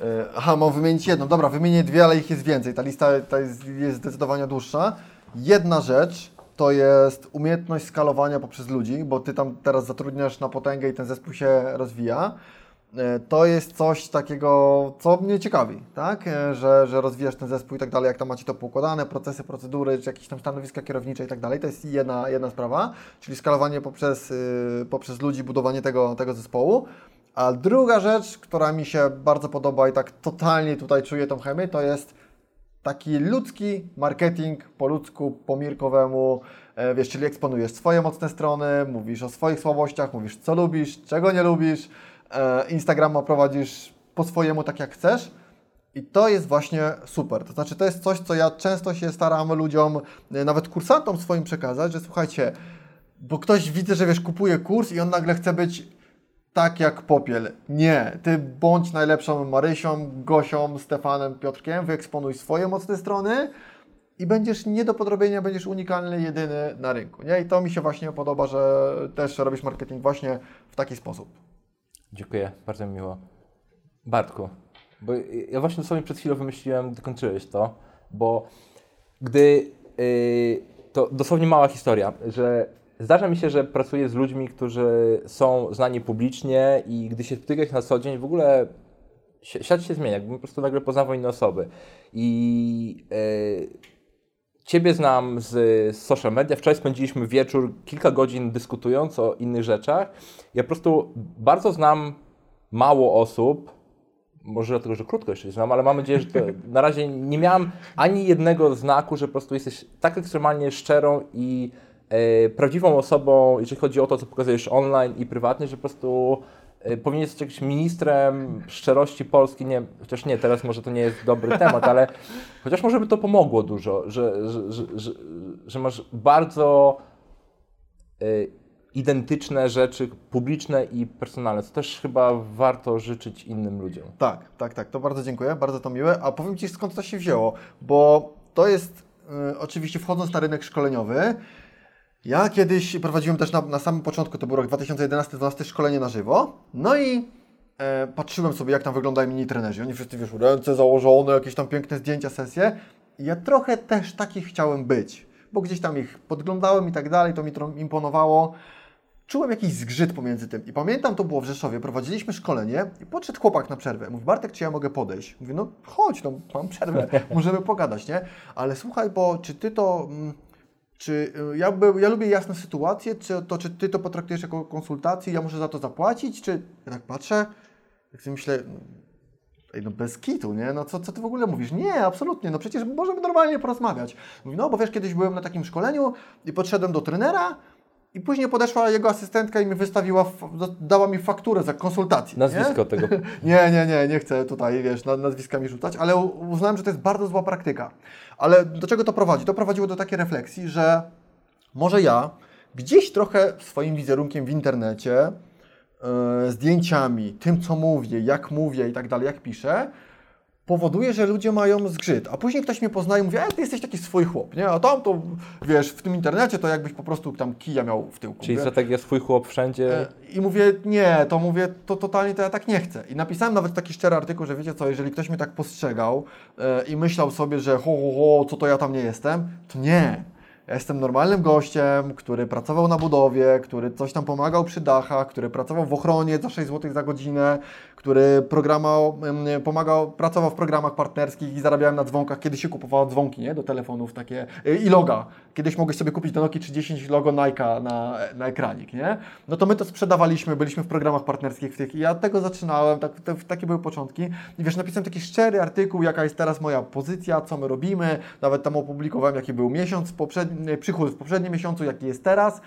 E, Aha, mam wymienić jedną. Dobra, wymienię dwie, ale ich jest więcej. Ta lista ta jest, jest zdecydowanie dłuższa. Jedna rzecz to jest umiejętność skalowania poprzez ludzi, bo Ty tam teraz zatrudniasz na potęgę i ten zespół się rozwija. E, To jest coś takiego, co mnie ciekawi, tak? E, Że, że rozwijasz ten zespół i tak dalej, jak tam macie to poukładane, procesy, procedury, czy jakieś tam stanowiska kierownicze i tak dalej. To jest jedna, jedna sprawa, czyli skalowanie poprzez, y, poprzez ludzi, budowanie tego, tego zespołu. A druga rzecz, która mi się bardzo podoba i tak totalnie tutaj czuję tą chemię, to jest taki ludzki marketing po ludzku, po mirkowemu, e, wiesz, czyli eksponujesz swoje mocne strony, mówisz o swoich słabościach, mówisz co lubisz, czego nie lubisz, Instagrama prowadzisz po swojemu tak jak chcesz i to jest właśnie super. To znaczy to jest coś, co ja często się staram ludziom, e, nawet kursantom swoim przekazać, że słuchajcie, bo ktoś widzę, że wiesz, kupuje kurs i on nagle chce być tak jak popiel. Nie, ty bądź najlepszą Marysią, Gosią, Stefanem, Piotrkiem, wyeksponuj swoje mocne strony i będziesz nie do podrobienia, będziesz unikalny, jedyny na rynku. Nie? I to mi się właśnie podoba, że też robisz marketing właśnie w taki sposób. Dziękuję, bardzo mi miło. Bartku, bo ja właśnie sobie przed chwilą wymyśliłem, gdy kończyłeś to, bo gdy, yy, to dosłownie mała historia, że zdarza mi się, że pracuję z ludźmi, którzy są znani publicznie i gdy się spotykam ich na co dzień, w ogóle świat się zmienia, jakbym po prostu nagle poznawał inne osoby. I yy, Ciebie znam z, social media. Wczoraj spędziliśmy wieczór, kilka godzin dyskutując o innych rzeczach. Ja po prostu bardzo znam mało osób, może dlatego, że krótko jeszcze znam, ale mam nadzieję, że na razie nie miałem ani jednego znaku, że po prostu jesteś tak ekstremalnie szczerą i e, prawdziwą osobą, jeżeli chodzi o to, co pokazujesz online i prywatnie, że po prostu powinien być jakimś ministrem szczerości Polski, nie, chociaż nie, teraz może to nie jest dobry temat, ale chociaż może by to pomogło dużo, że, że, że, że, masz bardzo e, identyczne rzeczy publiczne i personalne, co też chyba warto życzyć innym ludziom. Tak, tak, tak. To bardzo dziękuję, bardzo to miłe. A powiem Ci skąd to się wzięło, bo to jest y, oczywiście wchodząc na rynek szkoleniowy. Ja kiedyś prowadziłem też na, na samym początku, to był rok 2011-2012, szkolenie na żywo. No i e, patrzyłem sobie, jak tam wyglądają mini trenerzy. Oni wszyscy, wiesz, ręce założone, jakieś tam piękne zdjęcia, sesje. I ja trochę też takich chciałem być, bo gdzieś tam ich podglądałem i tak dalej, to mi to imponowało czułem jakiś zgrzyt pomiędzy tym. I pamiętam, to było w Rzeszowie, prowadziliśmy szkolenie i podszedł chłopak na przerwę. Mówi, Bartek, czy ja mogę podejść? Mówię, no chodź, no mam przerwę, możemy pogadać, nie? Ale słuchaj, bo czy ty to... mm, Czy y, ja, by, ja lubię jasne sytuacje, czy to czy ty to potraktujesz jako konsultację, ja muszę za to zapłacić, czy... Ja tak patrzę, jak sobie myślę, Ej, no bez kitu, nie? No co, co ty w ogóle mówisz? Nie, absolutnie, no przecież możemy normalnie porozmawiać. Mówi, no bo wiesz, kiedyś byłem na takim szkoleniu i podszedłem do trenera I później podeszła jego asystentka i mi wystawiła, dała mi fakturę za konsultację. nie? Nazwisko tego. Nie, nie, nie, nie chcę tutaj, wiesz, na- nazwiskami rzucać, ale uznałem, że to jest bardzo zła praktyka. Ale do czego to prowadzi? To prowadziło do takiej refleksji, że może ja gdzieś trochę swoim wizerunkiem w internecie, e, zdjęciami, tym co mówię, jak mówię i tak dalej, jak piszę, powoduje, że ludzie mają zgrzyt. A później ktoś mnie poznaje i mówi, e, ty jesteś taki swój chłop, nie? A tam to, wiesz, w tym internecie to jakbyś po prostu tam kija miał w tyłku. Czyli Mówię, strategia swój chłop wszędzie. E, I mówię, nie, to mówię, to totalnie to ja tak nie chcę. I napisałem nawet taki szczery artykuł, że wiecie co, jeżeli ktoś mnie tak postrzegał e, i myślał sobie, że ho, ho, ho, co to ja tam nie jestem, to nie. Ja jestem normalnym gościem, który pracował na budowie, który coś tam pomagał przy dachach, który pracował w ochronie za 6 zł za godzinę, który programał, pomagał, pracował w programach partnerskich i zarabiałem na dzwonkach, kiedy się kupowało dzwonki nie? do telefonów takie e, i loga. Kiedyś mogłeś sobie kupić do Nokii 30 logo Nike'a na, na ekranik, nie? No to my to sprzedawaliśmy, byliśmy w programach partnerskich w tych i ja od tego zaczynałem, tak, te, takie były początki. I wiesz, napisałem taki szczery artykuł, jaka jest teraz moja pozycja, co my robimy, nawet tam opublikowałem, jaki był miesiąc, poprzedni, przychód w poprzednim miesiącu, jaki jest teraz.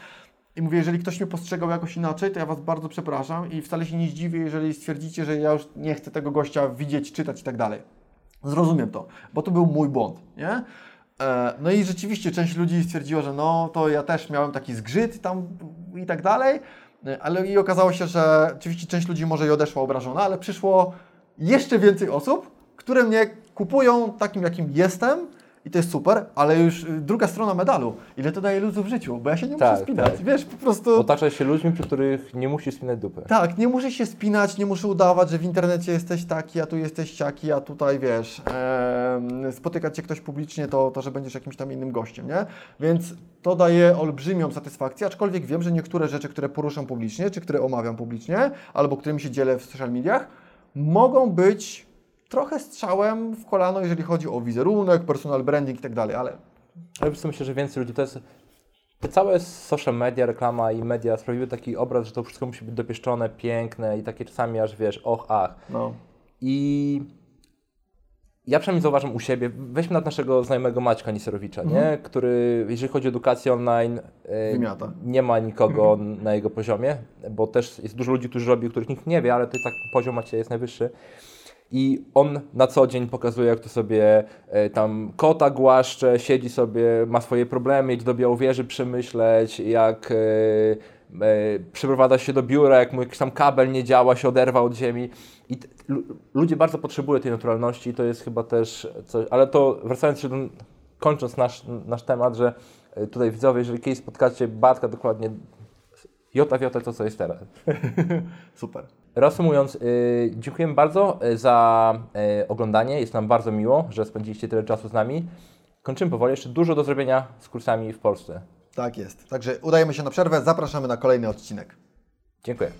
I mówię, jeżeli ktoś mnie postrzegał jakoś inaczej, to ja Was bardzo przepraszam i wcale się nie zdziwię, jeżeli stwierdzicie, że ja już nie chcę tego gościa widzieć, czytać i tak dalej. Zrozumiem to, bo to był mój błąd, nie? E, No i rzeczywiście część ludzi stwierdziła, że no to ja też miałem taki zgrzyt tam i tak dalej, E, ale i okazało się, że oczywiście część ludzi może i odeszła obrażona, ale przyszło jeszcze więcej osób, które mnie kupują takim, jakim jestem i to jest super, ale już y, druga strona medalu. Ile to daje luzu w życiu, bo ja się nie Tak, muszę spinać, tak. wiesz, po prostu... Otaczaj się ludźmi, przy których nie musisz spinać dupy. Tak, nie muszę się spinać, nie muszę udawać, że w internecie jesteś taki, a tu jesteś siaki, a tutaj wiesz, em, spotykać się ktoś publicznie, to, to że będziesz jakimś tam innym gościem, nie? Więc to daje olbrzymią satysfakcję, aczkolwiek wiem, że niektóre rzeczy, które poruszam publicznie, czy które omawiam publicznie, albo którymi się dzielę w social mediach, mogą być trochę strzałem w kolano, jeżeli chodzi o wizerunek, personal branding i tak dalej, ale Ale myślę, że więcej ludzi to jest. Te całe social media, reklama i media sprawiły taki obraz, że to wszystko musi być dopieszczone, piękne i takie czasami aż wiesz, och, ach. no. I ja przynajmniej zauważam u siebie, weźmy nawet naszego znajomego Maćka Niserowicza, nie? który jeżeli chodzi o edukację online, e, Wymiata. nie ma nikogo na jego poziomie, bo też jest dużo ludzi, którzy robią, których nikt nie wie, ale to tak poziom Macieja jest najwyższy. I on na co dzień pokazuje, jak to sobie e, tam kota głaszcze, siedzi sobie, ma swoje problemy, idzie do Białowieży przemyśleć, jak e, przyprowadza się do biura, jak mu jakiś tam kabel nie działa, się oderwał od ziemi. Ludzie bardzo potrzebują tej naturalności i to jest chyba też coś, ale to wracając się do, kończąc nasz, nasz temat, że e, tutaj widzowie, jeżeli kiedyś spotkacie Bartka dokładnie jota w jota to, co jest teraz. Super. Reasumując, yy, dziękujemy bardzo y, za y, oglądanie. Jest nam bardzo miło, że spędziliście tyle czasu z nami. Kończymy powoli. Jeszcze dużo do zrobienia z kursami w Polsce. Tak jest. Także udajemy się na przerwę, zapraszamy na kolejny odcinek. Dziękuję.